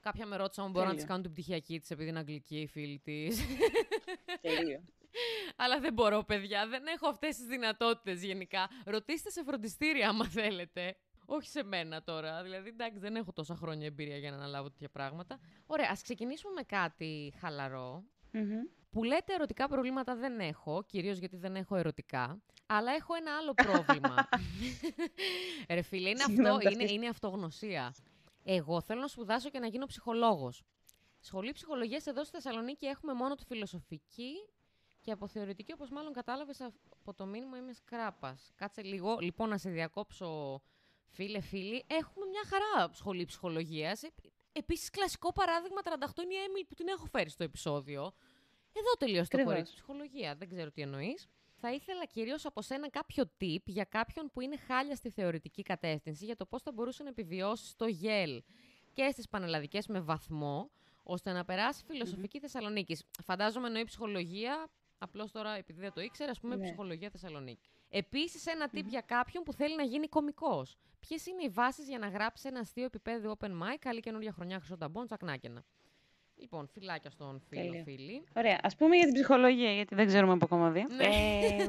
Κάποια με ρώτησαν αν μπορώ να τη κάνω την πτυχιακή της επειδή είναι αγγλική η φίλη της. Τέλειο. Αλλά δεν μπορώ, παιδιά. Δεν έχω αυτές τις δυνατότητες γενικά. Ρωτήστε σε φροντιστήρια, άμα θέλετε. Όχι σε μένα τώρα. Δηλαδή, εντάξει, δεν έχω τόσα χρόνια εμπειρία για να αναλάβω τέτοια πράγματα. Ωραία, ας ξεκινήσουμε με κάτι Που λέτε ερωτικά προβλήματα δεν έχω, κυρίως γιατί δεν έχω ερωτικά. Αλλά έχω ένα άλλο πρόβλημα. Ρε φίλε, είναι, αυτό, είναι, είναι αυτογνωσία. Εγώ θέλω να σπουδάσω και να γίνω ψυχολόγος. Σχολή ψυχολογίας εδώ στη Θεσσαλονίκη έχουμε μόνο τη φιλοσοφική και από θεωρητική, όπως μάλλον κατάλαβες από το μήνυμα, είμαι σκράπας. Κάτσε λίγο, λοιπόν, να σε διακόψω Φίλε, φίλοι, έχουμε μια χαρά σχολή ψυχολογίας. Επίσης, κλασικό παράδειγμα 38 είναι η Έμιλ που την έχω φέρει στο επεισόδιο. Εδώ τελείωσε το κορίτσι ψυχολογία. Δεν ξέρω τι εννοείς. Θα ήθελα κυρίως από σένα κάποιο tip για κάποιον που είναι χάλια στη θεωρητική κατεύθυνση για το πώς θα μπορούσε να επιβιώσει το γέλ και στις πανελλαδικές με βαθμό, ώστε να περάσει φιλοσοφική mm-hmm. Θεσσαλονίκης. Φαντάζομαι εννοεί ψυχολογία, απλώς τώρα επειδή δεν το ήξερα, ας πούμε ναι. ψυχολογία Θεσσαλονίκη. Επίσης, ένα tip για κάποιον που θέλει να γίνει κωμικός. Ποιες είναι οι βάσεις για να γράψει ένα αστείο επίπεδο open mic, καλή καινούργια χρονιά, χρυσό τσακνάκενα. Λοιπόν, φυλάκια στον φίλο, φίλη. Ωραία. Α πούμε για την ψυχολογία, γιατί δεν ξέρουμε από κομμαδί. Ναι. Ε...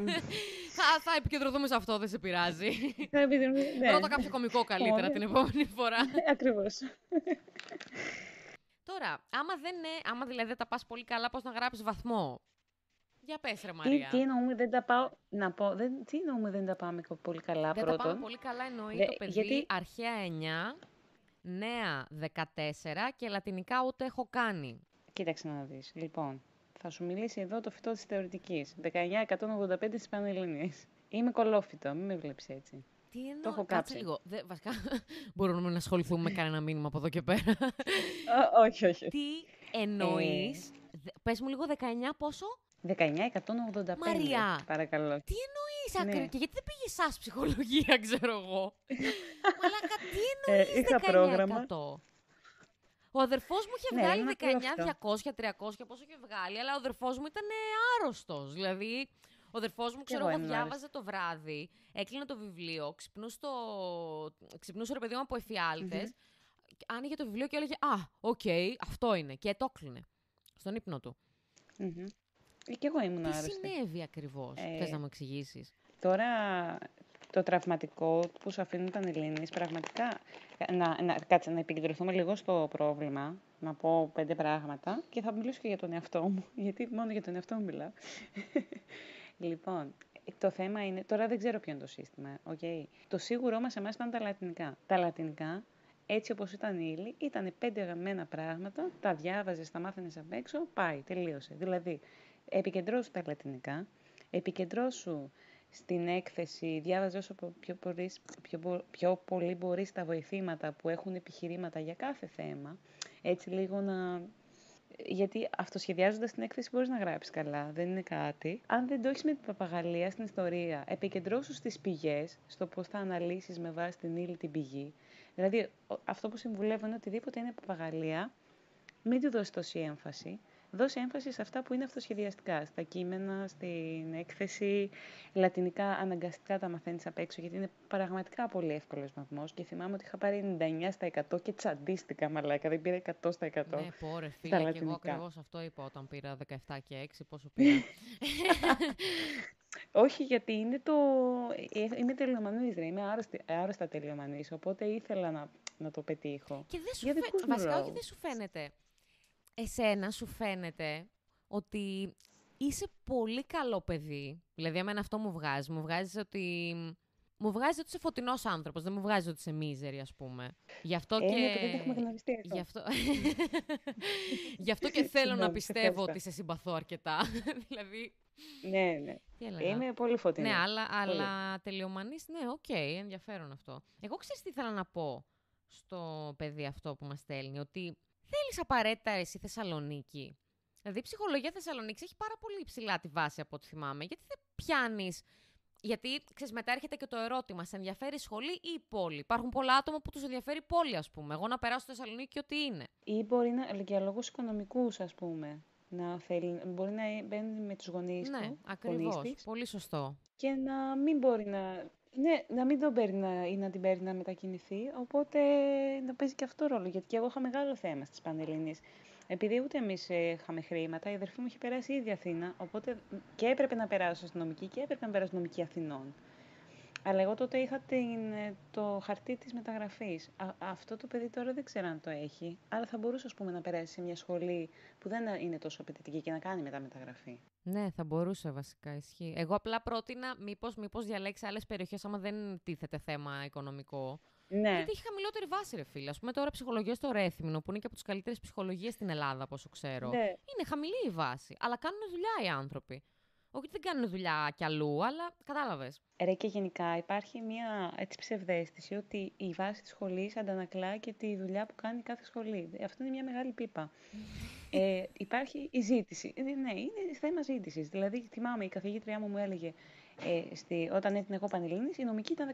θα, θα επικεντρωθούμε σε αυτό, δεν σε πειράζει. Θα ναι. Ρώτα κάποιο κωμικό καλύτερα την επόμενη φορά. Ακριβώς. Τώρα, άμα, δεν είναι, άμα δηλαδή τα πας πολύ καλά, πώς να γράψεις βαθμό. Για πες ρε Μαρία. Τι, τι εννοούμε δεν τα πάω, να πω, δεν, τι εννοούμε δεν τα πάμε πολύ καλά δεν πρώτον. Δεν τα πάμε πολύ καλά εννοεί Δε, το παιδί γιατί... αρχαία 9, νέα 14 και λατινικά ούτε έχω κάνει. Κοίταξε να δεις. Λοιπόν, θα σου μιλήσει εδώ το φυτό της θεωρητικής. 1985 στις Πανελληνίες. Είμαι κολόφυτο, μην με βλέπεις έτσι. Τι εννοώ, το έχω κάτσε λίγο. Δε, βασικά, μπορούμε να ασχοληθούμε με κανένα μήνυμα από εδώ και πέρα. όχι, όχι. Τι εννοείς, ε... πες μου λίγο 19 πόσο; 1985. Μαρία. Παρακαλώ. Τι εννοείς ναι. Και γιατί δεν πήγες εσά ψυχολογία, ξέρω εγώ. Μαλάκα, τι εννοείς. Ε, είχα 19%. πρόγραμμα. Ο αδερφός μου είχε ναι, βγάλει 19, 200, 300, πόσο είχε βγάλει, αλλά ο αδερφός μου ήταν άρρωστος. Δηλαδή, Ο αδερφός μου, ξέρω εγώ εγώ, ήμουν διάβαζε το βράδυ, έκλεινε το βιβλίο, ξυπνούσε, το... ξυπνούσε ρε παιδί μου από εφιάλτες, άνοιγε το βιβλίο και έλεγε Α, οκ, αυτό είναι. Και το έκλεινε. Στον ύπνο του. Μμμ. Ε, Και εγώ ήμουν Τι άρρωστη. συνέβη ακριβώς, Ε, Θες να μου εξηγήσεις. Τώρα το τραυματικό που σου αφήνουν οι Πανελλήνιες, πραγματικά, να, να, κάτσε να επικεντρωθούμε λίγο στο πρόβλημα, να πω πέντε πράγματα και θα μιλήσω και για τον εαυτό μου, γιατί μόνο για τον εαυτό μου μιλάω. λοιπόν, το θέμα είναι, τώρα δεν ξέρω ποιο είναι το σύστημα, οκ; Το σίγουρό μας εμάς ήταν τα λατινικά. Τα λατινικά, έτσι όπως ήταν η ύλη, ήταν πέντε γραμμένα πράγματα, τα διάβαζες, τα μάθαινες απ' έξω, πάει, τελείωσε. Δηλαδή, επικεντρώσου τα λατινικά, επικεντρώσου στην έκθεση, διάβαζε όσο πο- πιο, μπορείς, πιο, μπο- πιο πολύ μπορείς τα βοηθήματα που έχουν επιχειρήματα για κάθε θέμα, έτσι λίγο να... Γιατί αυτοσχεδιάζοντας την έκθεση μπορείς να γράψεις καλά, δεν είναι κάτι. Αν δεν το έχεις με την παπαγαλία στην ιστορία, επικεντρώσου στις πηγές, στο πώς θα αναλύσεις με βάση την ύλη την πηγή. Δηλαδή, ο- αυτό που συμβουλεύω είναι οτιδήποτε είναι παπαγαλία, μην του δώσεις τόση έμφαση. Δώσε έμφαση σε αυτά που είναι αυτοσχεδιαστικά. Στα κείμενα, στην έκθεση, λατινικά αναγκαστικά τα μαθαίνεις απ' έξω, γιατί είναι πραγματικά πολύ εύκολος βαθμός. Και θυμάμαι ότι είχα πάρει 99 στα 100 και τσαντίστηκα μαλάκα, δεν πήρα 100 στα 100. Ναι, πω ρε φίλε, και εγώ λατινικά. ακριβώς αυτό είπα όταν πήρα 17 και 6, πόσο πήρα. Όχι, γιατί είναι το... ε, Είμαι τελειομανής, ρε. Είμαι άρρωστη, άρρωστα τελειομανής, οπότε ήθελα να, να το πετύχω. Και δεν σου Για φαι- δικούς μου Βασικά, όχι λόγους. δεν σου φαίνεται. Εσένα σου φαίνεται ότι είσαι πολύ καλό παιδί; Δηλαδή, εμένα αυτό μου βγάζει. Μου βγάζει ότι. Μου βγάζει ότι είσαι φωτεινός άνθρωπος. Δεν μου βγάζει ότι είσαι μίζερη, ας πούμε. Γι' αυτό Ε, και. ναι, επειδή δεν έχουμε γνωριστεί αυτό. Γι' αυτό... Γι' αυτό και θέλω να Συγγνώμη, σε πιστεύω ευχαριστώ. ότι σε συμπαθώ αρκετά. δηλαδή. Ναι, ναι. Τι έλεγα; Είμαι πολύ φωτεινή. Ναι, αλλά, αλλά τελειομανής, ναι, οκ, ενδιαφέρον αυτό. Εγώ ξέρεις τι ήθελα να πω στο παιδί αυτό που μας στέλνει, ότι θέλεις απαραίτητα εσύ Θεσσαλονίκη; Δηλαδή η ψυχολογία Θεσσαλονίκης έχει πάρα πολύ υψηλά τη βάση από ό,τι θυμάμαι. Γιατί δεν πιάνεις... Γιατί, ξέρεις, μετά έρχεται και το ερώτημα, σε ενδιαφέρει η σχολή ή η πόλη; Υπάρχουν πολλά άτομα που τους ενδιαφέρει η πόλη, ας πούμε. Εγώ να περάσω στη Θεσσαλονίκη και ό,τι είναι. Ή μπορεί να, για λόγους οικονομικούς, ας πούμε, να θέλει, μπορεί να μπαίνει με τους γονείς ναι, του, ακριβώς. γονείς της, Πολύ σωστό. και να μην μπορεί να, ναι, να μην τον παίρνει να, ή να την παίρνει να μετακινηθεί, οπότε να παίζει και αυτό ρόλο. Γιατί και εγώ είχα μεγάλο θέμα στις Πανελλήνιες. Επειδή ούτε εμείς ε, είχαμε χρήματα, η αδερφή μου είχε περάσει ήδη Αθήνα, οπότε και έπρεπε να περάσω αστυνομική και έπρεπε να περάσω νομική Αθηνών. Αλλά εγώ τότε είχα την, ε, το χαρτί της μεταγραφής. Α, αυτό το παιδί τώρα δεν ξέρω αν το έχει, αλλά θα μπορούσε ας πούμε, να περάσει σε μια σχολή που δεν είναι τόσο απαιτητική και να κάνει μετά μεταγραφή. Ναι, θα μπορούσε βασικά, ισχύει. Εγώ απλά πρότεινα μήπως, μήπως διαλέξει άλλες περιοχές άμα δεν τίθεται θέμα οικονομικό. Ναι, Γιατί έχει χαμηλότερη βάση, ρε φίλε. Α πούμε τώρα ψυχολογία στο Ρέθυμνο, που είναι και από τις καλύτερες ψυχολογίες στην Ελλάδα, από όσο ξέρω. ναι. Είναι χαμηλή η βάση. Αλλά κάνουν δουλειά οι άνθρωποι. Όχι ότι δεν κάνουν δουλειά κι αλλού, αλλά κατάλαβες. Ρε και γενικά υπάρχει μια έτσι ψευδέστηση ότι η βάση της σχολής αντανακλά και τη δουλειά που κάνει κάθε σχολή. Ε, Αυτό είναι μια μεγάλη πίπα. ε, υπάρχει η ζήτηση. Ε, ναι, είναι θέμα ζήτησης. Δηλαδή, θυμάμαι, η καθηγήτριά μου μου έλεγε, ε, στη, όταν έτεινε εγώ Πανελλήνης, η νομική ήταν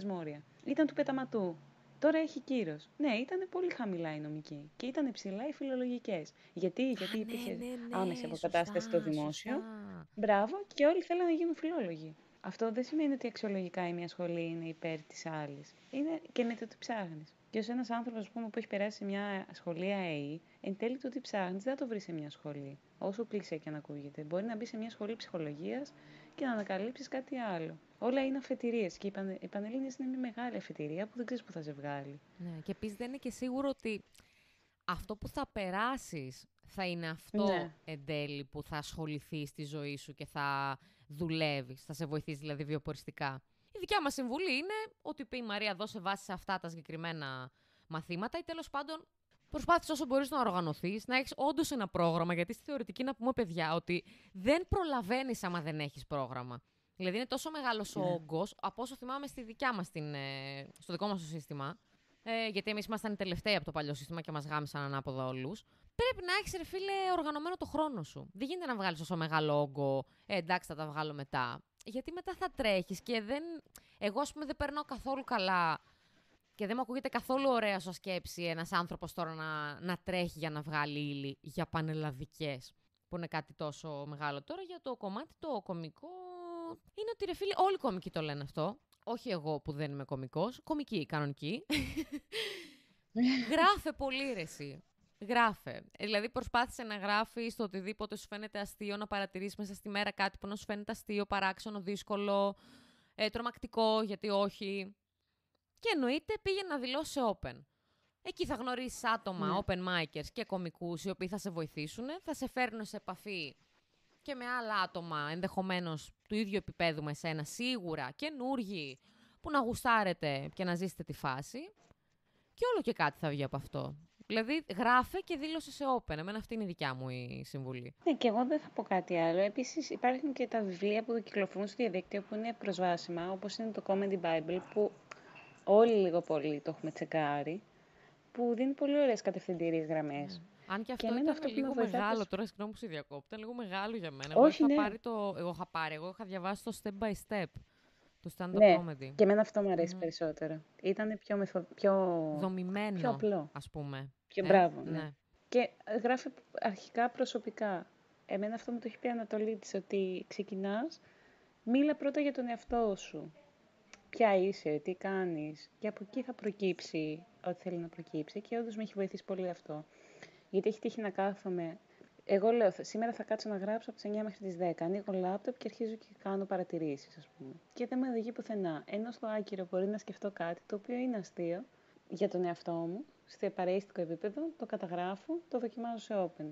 14.000 μόρια. Ήταν του πεταματού. Τώρα έχει κύρος. Ναι, ήταν πολύ χαμηλά η νομική. Και ήταν ψηλά οι φιλολογικές. Γιατί, γιατί ναι, υπήρχε άμεση αποκατάσταση στο σωστά, δημόσιο. σωστά. Μπράβο, και όλοι θέλουν να γίνουν φιλόλογοι. Αυτό δεν σημαίνει ότι αξιολογικά η μία σχολή είναι υπέρ της άλλης. Είναι και με το τι ψάχνεις. Και ως ένας άνθρωπος που έχει περάσει σε μια σχολή ΑΕΗ, εν τέλει το τι ψάχνεις δεν θα το βρεις σε μια σχολή. Όσο κλεισέ και αν ακούγεται. Μπορεί να μπει σε μια σχολή ψυχολογίας και να ανακαλύψεις κάτι άλλο. Όλα είναι αφετηρίες. Και οι, πανε, οι Πανελλήνιες είναι μια μεγάλη αφετηρία που δεν ξέρεις που θα σε βγάλει. Ναι, και επίσης δεν είναι και σίγουρο ότι αυτό που θα περάσεις θα είναι αυτό Ναι. εν τέλει που θα ασχοληθεί στη ζωή σου και θα δουλεύεις, θα σε βοηθήσει δηλαδή βιοποριστικά. Η δικιά μας συμβουλή είναι ότι είπε η Μαρία δώσε βάση σε αυτά τα συγκεκριμένα μαθήματα ή τέλος πάντων προσπάθησε όσο μπορείς να οργανωθείς, να έχεις όντως ένα πρόγραμμα, γιατί στη θεωρητική να πούμε παιδιά ότι δεν προλαβαίνεις άμα δεν έχεις πρόγραμμα. Δηλαδή είναι τόσο μεγάλος ο Ναι. όγκος, από όσο θυμάμαι στη δικιά μας την, ε, στο δικό μας το σύστημα. Ε, γιατί εμείς ήμασταν οι τελευταίοι από το παλιό σύστημα και μας γάμισαν ανάποδα όλους. Πρέπει να έχεις, ρε φίλε, οργανωμένο το χρόνο σου. Δεν γίνεται να βγάλεις τόσο μεγάλο όγκο. Ε, εντάξει, θα τα βγάλω μετά. Γιατί μετά θα τρέχεις και δεν. Εγώ, ας πούμε, δεν περνάω καθόλου καλά και δεν μου ακούγεται καθόλου ωραία σαν σκέψη ένας άνθρωπος τώρα να, να τρέχει για να βγάλει ύλη για πανελλαδικές. που είναι κάτι τόσο μεγάλο. Τώρα για το κομμάτι το κομικό είναι ότι ρε φίλοι, όλοι οι κομικοί το λένε αυτό. Όχι εγώ που δεν είμαι κομικός, κομική, κανονική. Γράφε πολύ ρε εσύ. Γράφε. Ε, Δηλαδή προσπάθησε να γράφεις στο οτιδήποτε σου φαίνεται αστείο, να παρατηρήσεις μέσα στη μέρα κάτι που να σου φαίνεται αστείο, παράξενο, δύσκολο, ε, τρομακτικό, γιατί όχι. Και εννοείται πήγε να δηλώσει open. Εκεί θα γνωρίσεις άτομα, Ναι. open micers και κομικούς, οι οποίοι θα σε βοηθήσουν, θα σε φέρνουν σε επαφή και με άλλα άτομα, ενδεχομένως του ίδιου επίπεδου με σένα, σίγουρα, καινούργοι, που να γουστάρετε και να ζήσετε τη φάση. Και όλο και κάτι θα βγει από αυτό. Δηλαδή, γράφε και δήλωσε σε open. Εμένα αυτή είναι η δικιά μου η συμβουλή. Ναι, και εγώ δεν θα πω κάτι άλλο. Επίσης υπάρχουν και τα βιβλία που κυκλοφορούν στο διαδίκτυο που είναι προσβάσιμα, όπως είναι το Comedy Bible, που όλοι λίγο πολύ το έχουμε τσεκάρει, που δίνει πολύ ωραίες κατευθυντήριες γραμμές. Αν και αυτό εμένα ήταν αυτό που με λίγο βοηθάει μεγάλο, προς- τώρα συγγνώμη που σε διακόπτω, ήταν λίγο μεγάλο για μένα. Εγώ Όχι, είχα ναι. πάρει το. Εγώ είχα πάρει, εγώ είχα διαβάσει το step by step. Το stand-up Ναι, comedy. και εμένα αυτό μου αρέσει περισσότερο. Ήταν πιο, μεθο... πιο... Δομημένο, πιο απλό. ας πούμε. Πιο Ε, μπράβο, ναι. Και γράφει αρχικά προσωπικά. Εμένα αυτό μου το έχει πει η Ανατολή της, ότι ξεκινάς, μίλα πρώτα για τον εαυτό σου. Ποια είσαι, τι κάνεις. Και από εκεί θα προκύψει ό,τι θέλει να προκύψει. Και όντως με έχει βοηθήσει πολύ αυτό. Γιατί έχει τύχει να κάθομαι. Εγώ λέω, θα- σήμερα θα κάτσω να γράψω από τις 9 μέχρι τις 10. Ανοίγω λάπτοπ και αρχίζω και κάνω παρατηρήσεις, ας πούμε. Και δεν με οδηγεί πουθενά. Ενώ στο άκυρο μπορεί να σκεφτώ κάτι το οποίο είναι αστείο για τον εαυτό μου, σε παρεΐστικο επίπεδο, το καταγράφω, το δοκιμάζω σε open.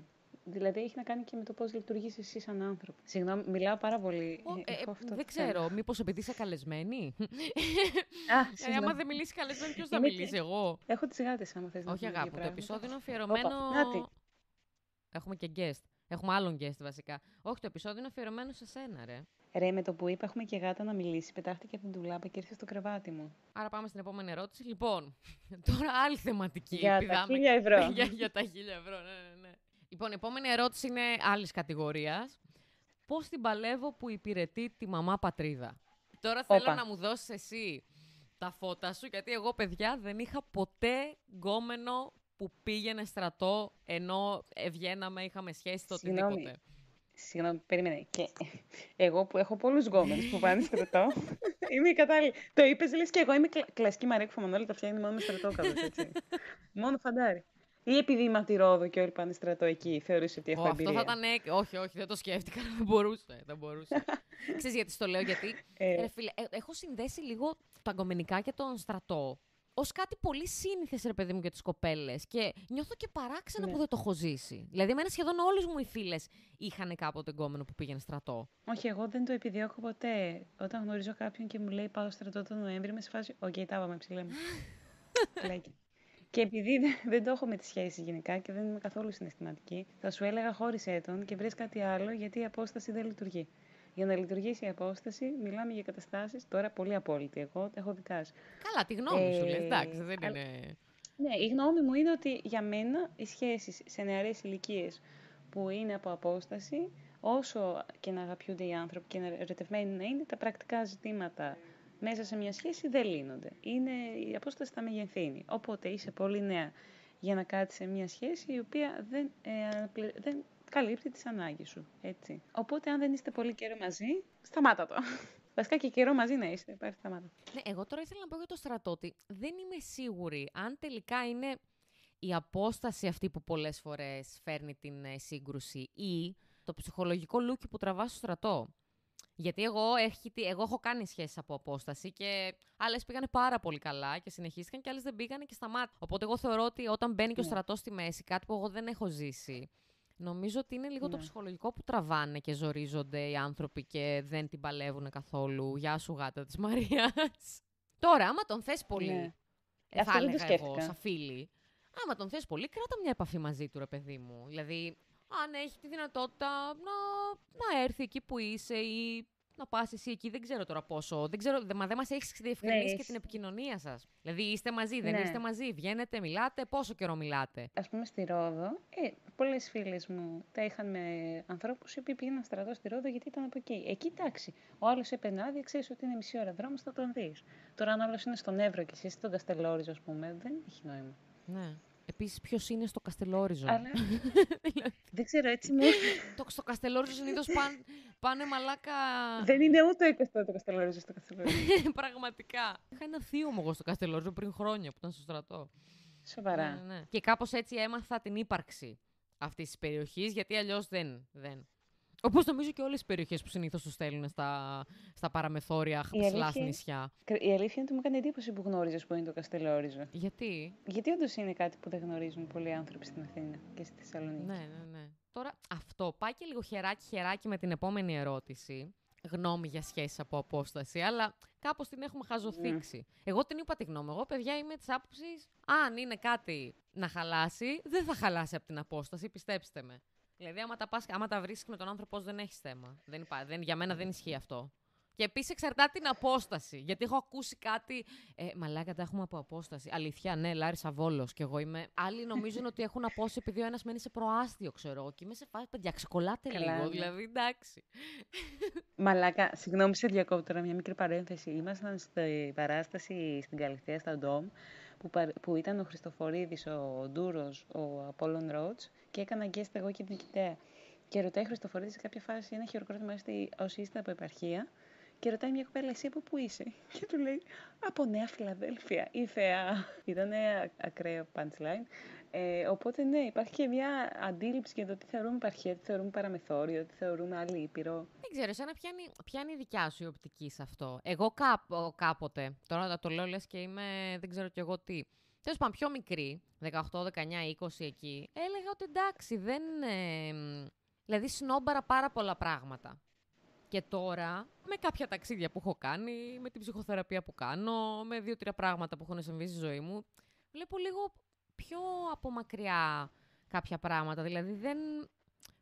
Δηλαδή έχει να κάνει και με το πώς λειτουργείς εσύ σαν άνθρωπο. Συγγνώμη, μιλάω πάρα πολύ. Ο- Ε, ε, έχω αυτό δεν το ξέρω, θέμα. μήπως επειδή είσαι καλεσμένη; Α, ε, άμα συγγνώμη. δεν μιλήσεις καλεσμένη, ποιος θα Είμαι και- μιλήσει, εγώ; Έχω τις γάτες άμα θες να Όχι πούμε αγάπη, για μου, το πράγματα. επεισόδιο είναι αφιερωμένο... να τι. Έχουμε και guest. Έχουμε άλλον guest βασικά. Όχι, το επεισόδιο είναι αφιερωμένο σε σένα, ρε. Ρε, με το που είπα έχουμε και γάτα να μιλήσει, πετάχτηκε από την τουλάπα και ήρθε στο κρεβάτι μου. Άρα πάμε στην επόμενη ερώτηση. Λοιπόν, τώρα άλλη θεματική. Για τα πηδάμε. χίλια ευρώ. για, για τα χίλια ευρώ, ναι, ναι, ναι. Λοιπόν, η επόμενη ερώτηση είναι άλλης κατηγορίας. Πώς την παλεύω που υπηρετεί τη μαμά πατρίδα; Τώρα θέλω Όπα. να μου δώσεις εσύ τα φώτα σου, γιατί εγώ, παιδιά, δεν είχα ποτέ γκόμενο που πήγαινε στρατό, ενώ ευγαίναμε, είχαμε σχέση το Συγγνώμη. οτιδήποτε. Συγγνώμη, περίμενε. Και εγώ που έχω πολλούς γκόμενους που πάνε στρατό, είμαι η κατάλληλη. Το είπες, λες και εγώ είμαι κλα... κλασική Μαρία Κουφαμανόλη, τα φτιάχνει μόνο με στρατό κάπως, έτσι. μόνο φαντάρι. Ή επειδή είμαι από τη Ρόδο και όλοι πάνε στρατό εκεί, θεωρείς ότι έχω Ω, αυτό εμπειρία; θα ήταν. έκ- Όχι, όχι, δεν το σκέφτηκα. Δεν μπορούσε. Δεν μπορούσε. Ξέρεις γιατί στο λέω, γιατί. Ε. Ρε φίλε, ε, έχω συνδέσει λίγο τα γκομενικά και τον στρατό ως κάτι πολύ σύνηθες, ρε παιδί μου, για τις κοπέλες. Και νιώθω και παράξενα Ναι. που δεν το έχω ζήσει. Δηλαδή, εμένα σχεδόν όλες μου οι φίλες είχαν κάποτε γκόμενο που πήγαινε στρατό. Όχι, εγώ δεν το επιδιώκω ποτέ. Όταν γνωρίζω κάποιον και μου λέει πάω στρατό τον Νοέμβρη, είμαι σε φάση, οκ, τα είπαμε ψηλέ μου. Πλάκι. και επειδή δεν, δεν το έχω με τις σχέσεις γενικά και δεν είμαι καθόλου συναισθηματική, θα σου έλεγα χώρισέ τον και βρες κάτι άλλο γιατί η απόσταση δεν λειτουργεί. Για να λειτουργήσει η απόσταση, μιλάμε για καταστάσεις, τώρα πολύ απόλυτη. Εγώ τα έχω δικάσει. Καλά, τη γνώμη σου Ε, λες, εντάξει, δεν αλλά- είναι. Ναι, η γνώμη μου είναι ότι για μένα οι σχέσεις σε νεαρές ηλικίες που είναι από απόσταση, όσο και να αγαπιούνται οι άνθρωποι και να ερωτευμένοι να είναι, τα πρακτικά ζητήματα μέσα σε μια σχέση δεν λύνονται. Είναι, η απόσταση θα μεγενθύνει. Οπότε είσαι πολύ νέα για να κάτσεις σε μια σχέση η οποία δεν, ε, αναπλη- δεν καλύπτει τις ανάγκες σου. Έτσι. Οπότε αν δεν είστε πολύ καιρό μαζί, σταμάτα το. Βασικά και καιρό μαζί να είστε, υπάρχει σταμάτα. Ναι, εγώ τώρα ήθελα να πω για το στρατό ότι δεν είμαι σίγουρη αν τελικά είναι η απόσταση αυτή που πολλές φορές φέρνει την ε, σύγκρουση ή το ψυχολογικό λούκι που τραβάς στο στρατό. Γιατί εγώ, έχει, τι- εγώ έχω κάνει σχέσεις από απόσταση και άλλες πήγανε πάρα πολύ καλά και συνεχίστηκαν και άλλες δεν πήγανε και σταμάτησαν. Οπότε εγώ θεωρώ ότι όταν μπαίνει και ο Ναι. στρατός στη μέση, κάτι που εγώ δεν έχω ζήσει, νομίζω ότι είναι λίγο το Ναι. ψυχολογικό που τραβάνε και ζορίζονται οι άνθρωποι και δεν την παλεύουν καθόλου. Γεια σου γάτα της Μαρίας. Τώρα, άμα τον θες πολύ, Ναι. ε, Αυτό θα δεν το έλεγα εγώ, σκέφτηκα. σαν φίλη, άμα τον θες πολύ, κράτα μια επαφή μαζί του, ρε παιδί μου. Δηλαδή, αν έχει τη δυνατότητα να, να έρθει εκεί που είσαι ή να πας εσύ εκεί, δεν ξέρω τώρα πόσο. Δεν ξέρω, δε- μα δεν μας έχεις διευκρινίσει και έχεις. την επικοινωνία σας. Δηλαδή, είστε μαζί, δεν Ναι. είστε μαζί, βγαίνετε, μιλάτε, πόσο καιρό μιλάτε; ας πούμε στη Ρόδο, ε, πολλές φίλες μου τα είχαν με ανθρώπους οι οποίοι πήγαιναν στρατό στη Ρόδο γιατί ήταν από εκεί. Εκεί εντάξει, ο άλλος έπαιρνε άδεια, ξέρεις ότι είναι μισή ώρα δρόμος, θα τον δεις. Τώρα αν άλλος είναι στον Εύρο και εσύ είσαι στον Καστελόριζο, ας πούμε, δεν έχει νόημα. Ναι. Επίσης, ποιος είναι στο Καστελόριζο; Αλλά δεν ξέρω, έτσι μου. το, στο Καστελόριζο συνήθως πάνε, πάνε μαλάκα. Δεν είναι ούτε 20 το Καστελόριζος στο Καστελόριζο. Πραγματικά. Είχα ένα θείο μου εγώ στο Καστελόριζο πριν χρόνια που ήταν στο στρατό. Σοβαρά. Ναι, ναι. Και κάπως έτσι έμαθα την ύπαρξη αυτής της περιοχής, γιατί αλλιώς δεν. δεν. Όπως νομίζω και όλες οι περιοχές που συνήθως τους στέλνουν στα, στα παραμεθόρια ψηλά αλήθεια- νησιά. Η αλήθεια είναι ότι μου έκανε εντύπωση που γνώριζες που είναι το Καστελόριζο. Γιατί; Γιατί όντως είναι κάτι που δεν γνωρίζουν πολλοί άνθρωποι στην Αθήνα και στη Θεσσαλονίκη; Ναι, ναι, ναι. Τώρα αυτό πάει και λίγο χεράκι-χεράκι με την επόμενη ερώτηση. Γνώμη για σχέσεις από απόσταση, αλλά κάπως την έχουμε χαζοθήξει. Εγώ την είπα τη γνώμη. Εγώ, παιδιά, είμαι της άποψης. Αν είναι κάτι να χαλάσει, δεν θα χαλάσει από την απόσταση, πιστέψτε με. Δηλαδή, άμα τα, πας, άμα τα βρίσκεις με τον άνθρωπό σου, δεν έχεις θέμα. Δεν υπά, δεν, για μένα δεν ισχύει αυτό. Και επίσης εξαρτάται την απόσταση. Γιατί έχω ακούσει κάτι. Ε, μαλάκα τα έχουμε από απόσταση. Αλήθεια, ναι, Λάρισα Βόλος. Και εγώ είμαι. Άλλοι νομίζουν ότι έχουν απόσταση επειδή ο ένας μένει σε προάστιο, ξέρω εγώ. Και είμαι σε φάση, παιδιά, ξεκολλάτε Καλά, λίγο. ναι. Δηλαδή, εντάξει. Μαλάκα, συγγνώμη σε διακόπτω τώρα μια μικρή παρένθεση. Ήμασταν στη παράσταση στην Καλυθέα, στα Ντόμ, που, παρ- που ήταν ο Χριστοφορίδης, ο Ντούρος, ο Απόλλων Ρότς και έκανα guest εγώ και την Κιτέα. Και ρωτάει ο Χριστοφορίδης σε κάποια φάση ένα χειροκρότημα στη- όσοι είστε από επαρχία; Και ρωτάει μια κοπέλα εσύ από πού είσαι; Και του λέει από Νέα Φιλαδέλφια η θεά. Ήταν ακραίο punchline. Ε, οπότε ναι, υπάρχει και μια αντίληψη για το τι θεωρούμε επαρχία, τι θεωρούμε παραμεθόριο, τι θεωρούμε άλλη ήπειρο. Δεν ξέρω, εσένα ποια είναι, ποια είναι η δικιά σου η οπτική σε αυτό. Εγώ κάπο- κάποτε, τώρα το λέω λες και είμαι, δεν ξέρω κι εγώ τι. Τέλος πάντων, πιο μικρή, 18, 19, 20 εκεί, έλεγα ότι εντάξει, δεν. ε, μ, δηλαδή, σνόμπαρα πάρα πολλά πράγματα. Και τώρα, με κάποια ταξίδια που έχω κάνει, με την ψυχοθεραπεία που κάνω, με δύο-τρία πράγματα που έχουν συμβεί στη ζωή μου, βλέπω λίγο πιο από μακριά κάποια πράγματα. Δηλαδή, δεν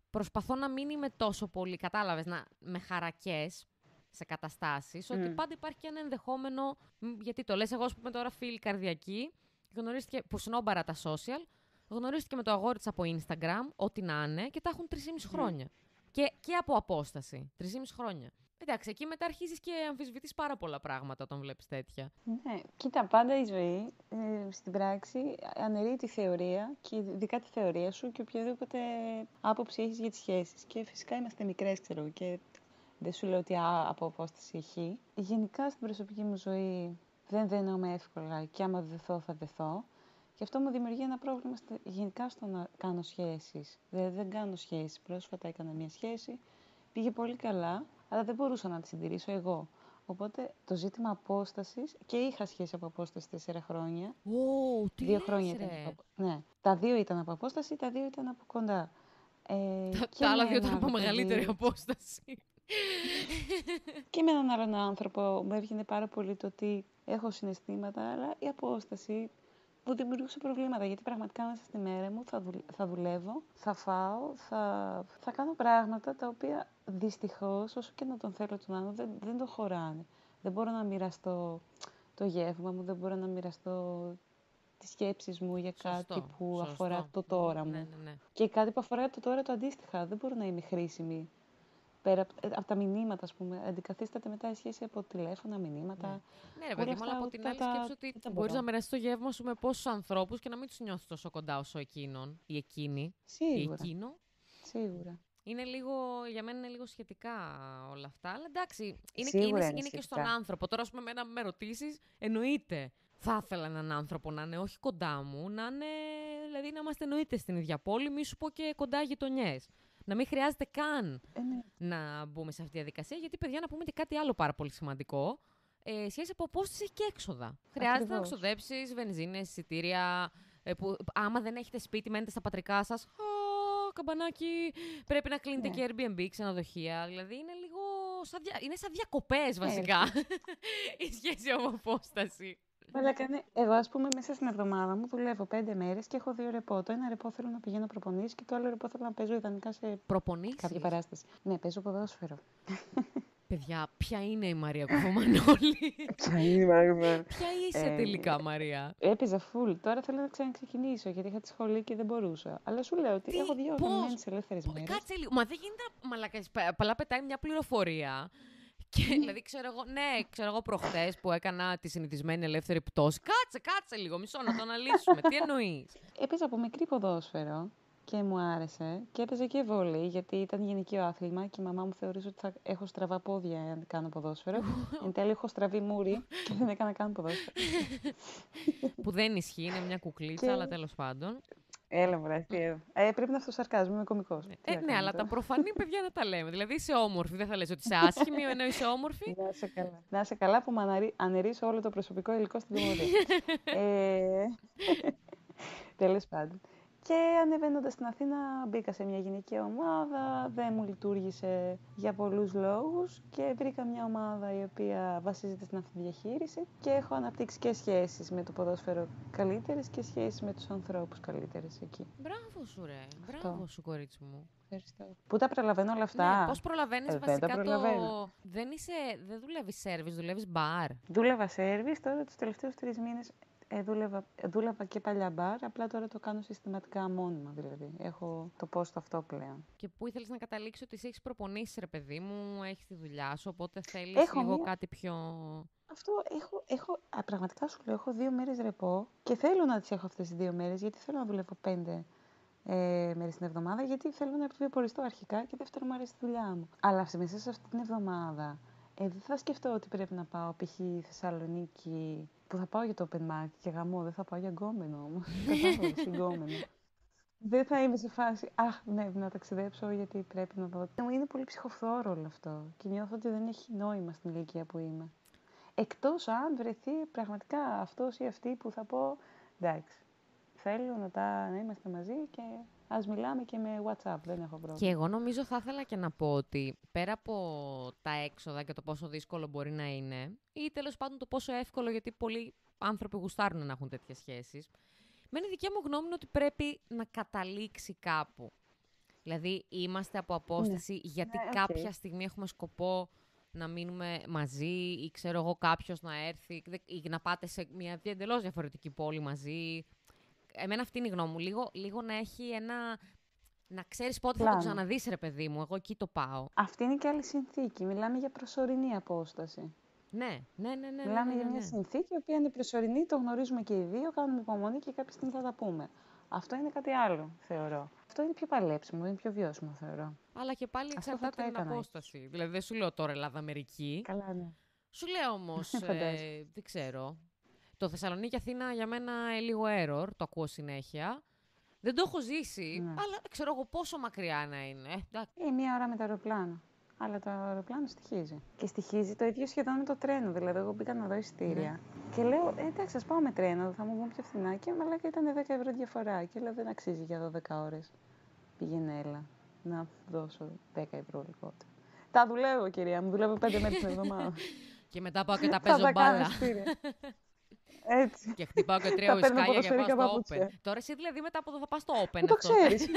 προσπαθώ να μην είμαι τόσο πολύ, κατάλαβες, να, με χαρακές σε καταστάσεις, ότι Μμ. πάντα υπάρχει και ένα ενδεχόμενο, μ, γιατί το λες, εγώ ας πούμε τώρα φίλη καρδιακή, γνωρίστηκε, που σνόμπαρα τα social, γνωρίστηκε με το αγόρι της από Instagram, ό,τι να είναι, και τα έχουν 3,5 χρόνια. Και, και από απόσταση, 3,5 χρόνια. Εντάξει, εκεί μετά αρχίζεις και αμφισβητείς πάρα πολλά πράγματα όταν βλέπεις τέτοια. Ναι, κοίτα, πάντα η ζωή ε, στην πράξη αναιρεί τη θεωρία και ειδικά τη θεωρία σου και οποιαδήποτε άποψη έχεις για τις σχέσεις. Και φυσικά είμαστε μικρές, ξέρω εγώ, και δεν σου λέω ότι α, από απόσταση έχει. Γενικά στην προσωπική μου ζωή δεν δένομαι εύκολα και άμα δεθώ θα δεθώ. Και αυτό μου δημιουργεί ένα πρόβλημα στα- γενικά στο να κάνω σχέσεις. Δηλαδή δεν κάνω σχέσεις. Πρόσφατα έκανα μια σχέση, πήγε πολύ καλά, αλλά δεν μπορούσα να τη συντηρήσω εγώ. Οπότε το ζήτημα απόστασης και είχα σχέση από απόσταση τέσσερα χρόνια. Ω, τι δύο λες, χρόνια ρε. ήταν. Από... Ναι. Τα δύο ήταν από απόσταση, τα δύο ήταν από κοντά. Ε, Τα, και τα άλλα με δύο ένα ήταν από άλλο μεγαλύτερη παιδί- απόσταση. Και με έναν άλλον άνθρωπο μου έβγαινε πάρα πολύ το ότι έχω συναισθήματα, αλλά η απόσταση μου δημιουργούσε προβλήματα. Γιατί πραγματικά μέσα στη μέρα μου θα, δουλ- θα δουλεύω, θα φάω, θα, θα κάνω πράγματα τα οποία δυστυχώς, όσο και να τον θέλω τον άλλον, δεν, δεν το χωράνε. Δεν μπορώ να μοιραστώ το γεύμα μου, δεν μπορώ να μοιραστώ τις σκέψεις μου για κάτι Σωστό, που σωστό. αφορά το τώρα μου. Ναι, ναι, ναι. Και κάτι που αφορά το τώρα το αντίστοιχα. Δεν μπορώ να είμαι χρήσιμη. Πέρα από, ε, από τα μηνύματα, ας πούμε. Αντικαθίσταται μετά η σχέση από τηλέφωνα, μηνύματα. Ναι, ρε Όλα παιδί μου, αλλά αυτά από την τα- άλλη τα- σκέψη ότι δεν τα μπορείς μπορώ. να μοιράσει το γεύμα σου με πόσους ανθρώπους και να μην τους νιώθεις τόσο κοντά όσο εκείνον ή εκείνη ή Σίγουρα. εκείνο. Σίγουρα. Είναι λίγο, για μένα είναι λίγο σχετικά όλα αυτά. Αλλά εντάξει, είναι, Σίγουρα είναι, είναι είναι και στον σχετικά. άνθρωπο. Τώρα, ας πούμε, εμένα με ρωτήσει, εννοείται. Θα ήθελα έναν άνθρωπο να είναι όχι κοντά μου, να είναι. Δηλαδή να είμαστε εννοείται στην ίδια πόλη, μη σου πω και κοντά γειτονιές. Να μην χρειάζεται καν Ε, ναι. να μπούμε σε αυτή τη διαδικασία, γιατί παιδιά να πούμε και κάτι άλλο πάρα πολύ σημαντικό. Ε, σχέση από απόσταση έχει και έξοδα. Χρειάζεται να Ακριβώς. ξοδέψεις βενζίνες, εισιτήρια. Ε, που, άμα δεν έχετε σπίτι, μένετε στα πατρικά σας. Καμπανάκι. Πρέπει να κλείνετε Ναι. και Airbnb, ξενοδοχεία. Δηλαδή είναι λίγο. Σαν δια... Είναι σαν διακοπές βασικά. Η σχέση από απόσταση. Αλλά κάνε... Εγώ, ας πούμε, μέσα στην εβδομάδα μου δουλεύω πέντε μέρες και έχω δύο ρεπό. Το ένα ρεπό θέλω να πηγαίνω προπονήσεις και το άλλο ρεπό θέλω να παίζω ιδανικά σε Προπονήσεις; κάποια παράσταση. Ναι, παίζω ποδόσφαιρο. Παιδιά, ποια είναι η Μαρία Κουφομανόλη. Ποια είναι η Μάγδα. ποια είσαι Ε, τελικά, Μαρία; Έπαιζα full. Τώρα θέλω να ξαναξεκινήσω γιατί είχα τη σχολή και δεν μπορούσα. Αλλά σου λέω ότι Τι, έχω δύο πώς, οργανωμένες ελεύθερες Πω, μέρες. Κάτσε λίγο. Μα δεν γίνεται να μαλακές. Πα- Παλά πετάει μια πληροφορία. Και δηλαδή, ξέρω εγώ, ναι, ξέρω εγώ προχτές που έκανα τη συνηθισμένη ελεύθερη πτώση. Κάτσε, κάτσε λίγο, μισό να το αναλύσουμε. Τι εννοείς; Έπαιζα από μικρή ποδόσφαιρο και μου άρεσε. Και έπαιζε και βόλεϊ, γιατί ήταν γυναικείο άθλημα και η μαμά μου θεωρούσε ότι θα έχω στραβά πόδια αν κάνω ποδόσφαιρο. Εν τέλει έχω στραβή μούρη και δεν έκανα καν ποδόσφαιρο. Που δεν ισχύει, είναι μια κουκλίτσα, Και- αλλά τέλος πάντων. Έλα, βρε, τι ε, ε, πρέπει να αυτοσαρκάζομαι, είμαι κωμικός. Ε, ναι, αλλά τα προφανή παιδιά να τα λέμε. Δηλαδή είσαι όμορφη, δεν θα λες ότι είσαι άσχημη, ενώ είσαι όμορφη. Να είσαι καλά. Να είσαι καλά που με αναρρύ- αναιρίσω όλο το προσωπικό υλικό στην δημοτική. ε, τέλος πάντων. Και ανεβαίνοντας στην Αθήνα μπήκα σε μια γυναικεία ομάδα, δεν μου λειτουργήσε για πολλούς λόγους και βρήκα μια ομάδα η οποία βασίζεται στην αυτοδιαχείριση και έχω αναπτύξει και σχέσεις με το ποδόσφαιρο καλύτερες και σχέσεις με τους ανθρώπους καλύτερες εκεί. Μπράβο σου, ρε. Μπράβο σου, κορίτσι μου. Ευχαριστώ. Πού τα προλαβαίνω όλα αυτά; Ναι, πώς προλαβαίνεις; Ε, δεν τα βασικά το... προλαβαίνω. Δεν, είσαι... δεν δουλεύεις σερβις, δουλεύεις μπαρ. Δούλευα σερβις, τώρα τους τελευταίους τρεις μήνες ε, δούλευα, ε, δούλευα και παλιά μπαρ, απλά τώρα το κάνω συστηματικά μόνιμα δηλαδή. Έχω το πόστο αυτό πλέον. Και πού ήθελες να καταλήξεις ότι σε έχεις προπονήσει, ρε παιδί μου, έχεις τη δουλειά σου, οπότε θέλεις Έχω λίγο μία- κάτι πιο... Αυτό έχω, έχω α, πραγματικά σου λέω, έχω δύο μέρες ρεπό και θέλω να τις έχω αυτές τις δύο μέρες γιατί θέλω να δουλεύω πέντε ε, μέρες την εβδομάδα γιατί θέλω να επιβιοποριστώ αρχικά και δεύτερον μου αρέσει η δουλειά μου. Αλλά αυτή- μέσα σε αυτή την εβδομάδα ε, δεν θα σκεφτώ ότι πρέπει να πάω π.χ. Θεσσαλονίκη που θα πάω για το open market και γαμό, δεν θα πάω για γκόμενο όμως. Κατάλαβες, τι γκόμενο. Δεν θα είμαι σε φάση, αχ, ναι, να ταξιδέψω γιατί πρέπει να δω. Είναι πολύ ψυχοφθόρο όλο αυτό και νιώθω ότι δεν έχει νόημα στην ηλικία που είμαι. Εκτός αν βρεθεί πραγματικά αυτός ή αυτή που θα πω, εντάξει, θέλω να, τα, να είμαστε μαζί και ας μιλάμε και με WhatsApp, δεν έχω πρόβλημα. Και εγώ νομίζω θα ήθελα και να πω ότι πέρα από τα έξοδα και το πόσο δύσκολο μπορεί να είναι, ή τέλος πάντων το πόσο εύκολο, γιατί πολλοί άνθρωποι γουστάρουν να έχουν τέτοιες σχέσεις, με είναι δικιά μου γνώμη είναι ότι πρέπει να καταλήξει κάπου. Δηλαδή, είμαστε από απόσταση γιατί Ναι, οκ. κάποια στιγμή έχουμε σκοπό να μείνουμε μαζί ή ξέρω εγώ κάποιος να έρθει δε- ή να πάτε σε μια εντελώς διαφορετική πόλη μαζί. Εμένα αυτή είναι η γνώμη μου. Λίγο, λίγο να έχει ένα... Να ξέρεις πότε θα το Πλάνο. ξαναδείς ρε παιδί μου. Εγώ εκεί το πάω. Αυτή είναι και άλλη συνθήκη. Μιλάμε για προσωρινή απόσταση. Ναι, ναι, ναι, ναι. Μιλάμε ναι, ναι, για μια ναι. συνθήκη, η οποία είναι προσωρινή, το γνωρίζουμε και οι δύο, κάνουμε υπομονή και κάποια στιγμή θα τα πούμε. Αυτό είναι κάτι άλλο, θεωρώ. Αυτό είναι πιο παλέψιμο, είναι πιο βιώσιμο, θεωρώ. Αλλά και πάλι Αυτό θα εξαρτάται το την έκανα, απόσταση. Δηλαδή δεν σου λέω τώρα Ελλάδα-Αμερική. Καλά, ναι. Σου λέω όμως, ε, Φαντάζομαι. δεν ξέρω. Το Θεσσαλονίκη-Αθήνα για μένα είναι λίγο error, το ακούω συνέχεια. Δεν το έχω ζήσει, Ναι. αλλά ξέρω εγώ πόσο μακριά να είναι. Ε, εντάξει. Ή μία ώρα με το αεροπλάνο. Αλλά το αεροπλάνο στοιχίζει. Και στοιχίζει το ίδιο σχεδόν με το τρένο. Δηλαδή, εγώ μπήκα να δω εισιτήρια. Και λέω, ε, εντάξει, ας πάω με τρένο, θα μου βγουν πιο φθηνά. Και μαλάκα ήταν 10 ευρώ διαφορά. Και λέω, δεν αξίζει για 12 ώρες. Πήγαινε, έλα. Να δώσω 10 ευρώ λιγότερο. Τα δουλεύω, κυρία μου. Δουλεύω 5 μέρες την εβδομάδα. Και μετά πάω και τα θα παίζω τα κάνω μπάλα. εισιτήρια. Έτσι. Και χτυπάω και τρία Θα παίρνω ουσκάλια και πάω ποδοσφαιρικά στο παπούτσια. Open. Τώρα εσύ δηλαδή μετά από εδώ θα πας στο Open Πού το αυτό. ξέρεις.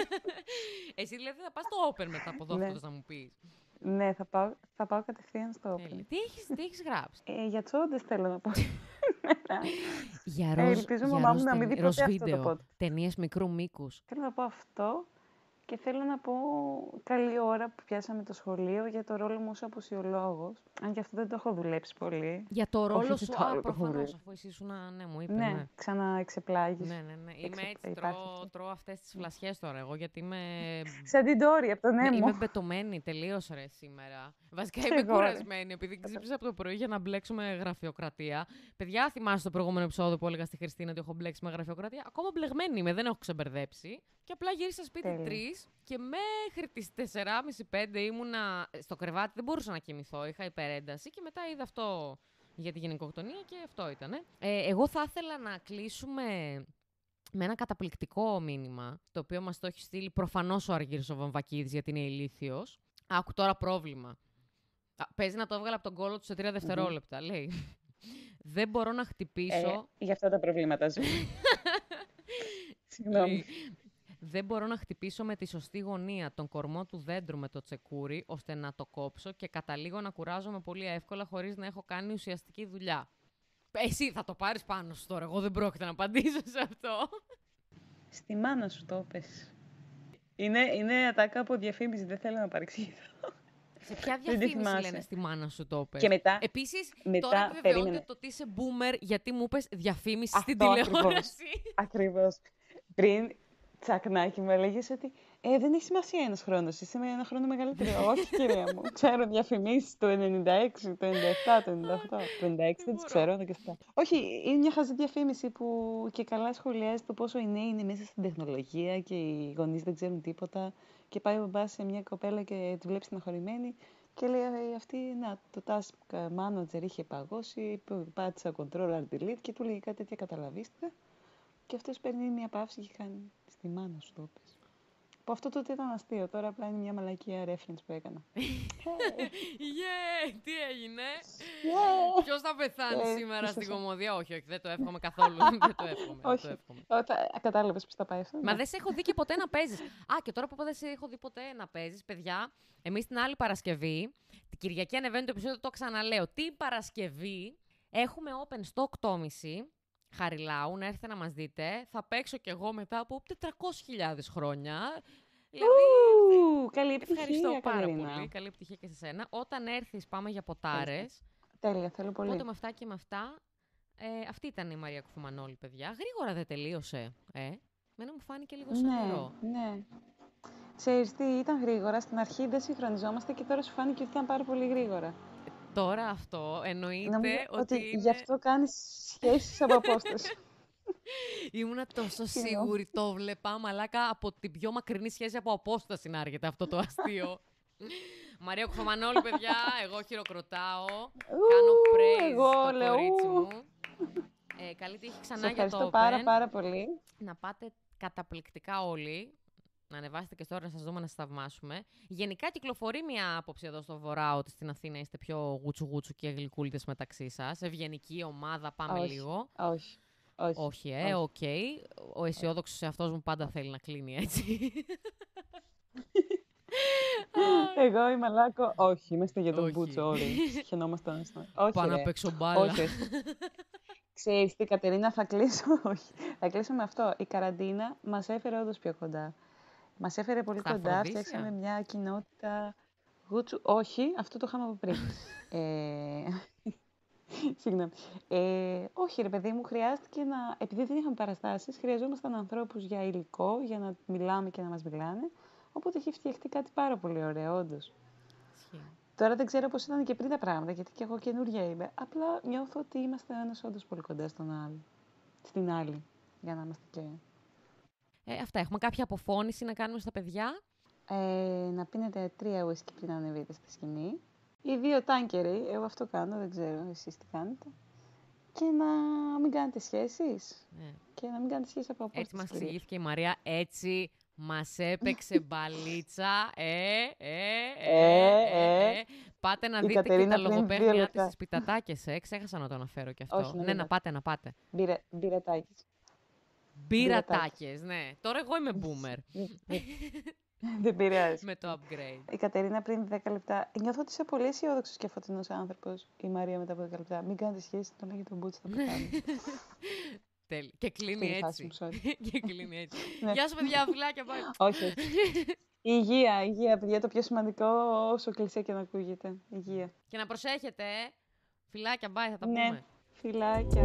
εσύ δηλαδή θα πας στο Open μετά από εδώ Ναι. αυτό να μου πεις. ναι, θα πάω, θα πάω κατευθείαν στο Τέλεια. Open. Τι έχεις, τι έχεις γράψει; Ε, για τσόντες θέλω να πω. Για Ε, ροζ, ελπίζω η για μαμά ροζ μου να μην ταινί- δει ροζ ποτέ αυτό το βίντεο, podcast. ταινίες μικρού μήκους. Θέλω να πω αυτό και θέλω να πω καλή ώρα που πιάσαμε το σχολείο για το ρόλο μου ως αποσιολόγος. Αν και αυτό δεν το έχω δουλέψει πολύ. Για το ρόλο δεν σου, το α, άλλο το έχω προφανώς, βρει. αφού εσύ ήσουν, ναι, μου είπες, Ναι, ναι. ξαναεξεπλάγεις. Ναι, ναι, ναι. Είμαι Εξε- έτσι, υπάρχει τρώω, αυτό. τρώω αυτές τις φλασιές τώρα εγώ, γιατί είμαι... Σαν την Τόρη από τον Ναι, Έμο. είμαι μπετωμένη τελείως ρε σήμερα. Βασικά Κι είμαι εγώ, ρε. κουρασμένη επειδή ξύπνησα από το πρωί για να μπλέξουμε γραφειοκρατία. Παιδιά, θυμάστε το προηγούμενο επεισόδιο που έλεγα στη Χριστίνα ότι έχω μπλέξει με γραφειοκρατία. Ακόμα μπλεγμένη είμαι, δεν έχω ξεμπερδέψει. Και απλά γύρισα σπίτι Τέλεια. 3 και μέχρι τις 4.30-5 ήμουνα στο κρεβάτι, δεν μπορούσα να κοιμηθώ, είχα υπερένταση και μετά είδα αυτό για τη γενικοκτονία και αυτό ήταν. Ε, εγώ θα ήθελα να κλείσουμε με ένα καταπληκτικό μήνυμα, το οποίο μας το έχει στείλει προφανώς ο Αργύρης ο Βαμβακίδης, γιατί είναι ηλίθιος. Άκου τώρα πρόβλημα. Α, παίζει να το έβγαλε από τον κόλλο του σε τρία δευτερόλεπτα. Λέει, δεν μπορώ να χτυπήσω... Ε, γι' αυτά τα προβλήματα ζω. Συγγνώμη. Λέει, δεν μπορώ να χτυπήσω με τη σωστή γωνία τον κορμό του δέντρου με το τσεκούρι, ώστε να το κόψω και καταλήγω να κουράζομαι πολύ εύκολα χωρίς να έχω κάνει ουσιαστική δουλειά. Εσύ θα το πάρεις πάνω σου τώρα, εγώ δεν πρόκειται να απαντήσω σε αυτό. Στη μάνα σου το πες. Είναι, είναι ατάκα από διαφήμιση, δεν θέλω να παρεξηγηθώ. Σε ποια Δεν τη διαφήμιση θυμάσαι. λένε στη μάνα σου το πες; Και μετά, Επίσης, μετά, τώρα επιβεβαιώνεται περίμενε. το ότι είσαι boomer γιατί μου είπες διαφήμιση στην Αυτό τηλεόραση. ακριβώς. Πριν, τσακνάκι μου έλεγες ότι ε, δεν έχει σημασία ένας χρόνος. Είσαι με ένα χρόνο μεγαλύτερο. Όχι, κυρία μου. Ξέρω διαφημίσεις το 96, το 97, το 98. Το 96 δεν τις ξέρω, το 97. Όχι, είναι μια χαζή διαφήμιση που και καλά σχολιάζει το πόσο οι νέοι είναι μέσα στην τεχνολογία και οι γονείς δεν ξέρουν τίποτα. Και πάει ο μπαμπάς σε μια κοπέλα και τη βλέπει στεναχωρημένη και λέει «Ε, αυτή, να, το task manager είχε παγώσει, πάτησα control alt delete και του λέει κάτι τέτοια καταλαβήστε. Και αυτός παίρνει μια παύση και κάνει στη μάνα σου το πες. Που αυτό τότε ήταν αστείο, τώρα απλά είναι μια μαλακία reference που έκανα. Yeah, τι έγινε; Yeah. Ποιος θα πεθάνει Ε, σήμερα στην ίσως- κομμωδία; Όχι, όχι, δεν το εύχομαι καθόλου. δεν το εύχομαι. δεν το Όχι. εύχομαι. Κατάλαβες πώς θα πάει αυτό; Μα ναι. δεν σε έχω δει και ποτέ να παίζεις. Α, και τώρα που είπα δεν σε έχω δει ποτέ να παίζεις, παιδιά. Εμείς την άλλη Παρασκευή, την Κυριακή ανεβαίνει το επεισόδιο, το ξαναλέω. Την Παρασκευή έχουμε open στο 8.30 Χαριλάου, να έρθετε να μας δείτε. Θα παίξω κι εγώ μετά από 400.000 χρόνια. Δηλαδή, Ου, Καλή επιτυχία, ευχαριστώ πάρα Κατερίνα. πολύ. Καλή επιτυχία και σε σένα. Όταν έρθεις πάμε για ποτάρες. Τέλεια, θέλω πολύ. Οπότε με αυτά και με αυτά. Ε, αυτή ήταν η Μαρία Κουφουμανόλη, παιδιά. Γρήγορα δεν τελείωσε. Ε. Μένα μου φάνηκε λίγο σαν Ναι, νερό. ναι. Ξέρεις τι, ήταν γρήγορα. Στην αρχή δεν συγχρονιζόμαστε και τώρα σου φάνηκε ότι ήταν πάρα πολύ γρήγορα. Τώρα αυτό εννοείται Νομίζω ότι, ότι είναι... γι' αυτό κάνεις σχέσεις από απόσταση. ήμουνα τόσο Συγγνώμη. σίγουρη, το βλέπα, μαλάκα, από την πιο μακρινή σχέση από απόσταση να έρχεται αυτό το αστείο. Μαρία Κουφομανόλη, παιδιά, εγώ χειροκροτάω. Κάνω Ου, praise εγώ στο λέω, κορίτσι ου. μου. Ε, καλή τύχη Σε ξανά για ευχαριστώ το πάρα Open. πάρα πολύ. Να πάτε καταπληκτικά όλοι. Να ανεβάσετε και στο ώρα να σας δούμε να σας θαυμάσουμε. Γενικά κυκλοφορεί μια άποψη εδώ στο Βορρά ότι στην Αθήνα είστε πιο γούτσου γούτσου και γλυκούλιδες μεταξύ σας. Ευγενική ομάδα, πάμε Όχι. λίγο. Όχι. Όχι. Όχι, ε, οκ. Ο αισιόδοξος εαυτός μου πάντα θέλει να κλείνει έτσι. Εγώ η Μαλάκο, όχι. Είμαστε για τον Όχι. Μπούτσο όλοι. Χαινόμασταν. στο- Όχι, Πάω να ρε. παίξω μπάλα. Όχι, όχι. Ξέρεις τι, Κατερίνα, θα κλείσω. Όχι. Θα κλείσω με αυτό. Η καραντίνα μας έφερε όντως πιο κοντά. Μας έφερε πολύ Στα κοντά. Αφροδίσια; Φτιάξαμε μια κοινότητα γούτσου. Όχι, αυτό το είχαμε από πριν. ε... Συγγνώμη. Ε, όχι, ρε παιδί μου, χρειάστηκε να. Επειδή δεν είχαμε παραστάσεις, χρειαζόμασταν ανθρώπους για υλικό, για να μιλάμε και να μας μιλάνε. Οπότε έχει φτιαχτεί κάτι πάρα πολύ ωραίο, όντως. Ισχύει. Τώρα δεν ξέρω πώς ήταν και πριν τα πράγματα, γιατί και εγώ καινούργια είμαι. Απλά νιώθω ότι είμαστε ο ένας όντως πολύ κοντά στον άλλο. Στην άλλη, για να είμαστε και... Ε, αυτά. Έχουμε κάποια αποφώνηση να κάνουμε στα παιδιά; Ε, να πίνετε τρία ουίσκι πριν ανεβείτε στη σκηνή. Ή δύο τάνκεροι, εγώ αυτό κάνω, δεν ξέρω εσείς τι κάνετε. Και να μην κάνετε σχέσεις. Ναι. Και να μην κάνετε σχέσεις από απόσταση. Έτσι μας κυρίως. εξηγήθηκε η Μαρία. Έτσι μας έπαιξε μπαλίτσα. Ε, ε, ε, Ε, ε, ε. ε. Πάτε να Η δείτε και Κατερίνα τα πριν δύο λογοπαίγνια της λεπτά. στις πιτατάκες, ε. Ξέχασα να το αναφέρω και αυτό. Όχι, να ναι, μην να πάτε. πάτε, να πάτε. Μπυρα- μπυρατάκης. Μπυρατάκες, ναι. Τώρα εγώ είμαι boomer δεν πειράζει. με το upgrade. Η Κατερίνα πριν 10 λεπτά. Νιώθω ότι είσαι πολύ αισιόδοξος και φωτεινός άνθρωπος. Η Μαρία μετά από 10 λεπτά. Μην κάνετε σχέση, τον λέγει τον Μπούτσι, θα πεθάνει. Τέλει. Και κλείνει Αυτή η φάση έτσι. μου, sorry. και κλείνει έτσι. Ναι. Γεια σου, παιδιά, φιλάκια, bye. όχι, όχι. Υγεία, υγεία, παιδιά. Το πιο σημαντικό, όσο κλεισέ και να ακούγεται. Υγεία. και να προσέχετε, ε. Φιλάκια, bye, θα τα Ναι. πούμε. Φιλάκια.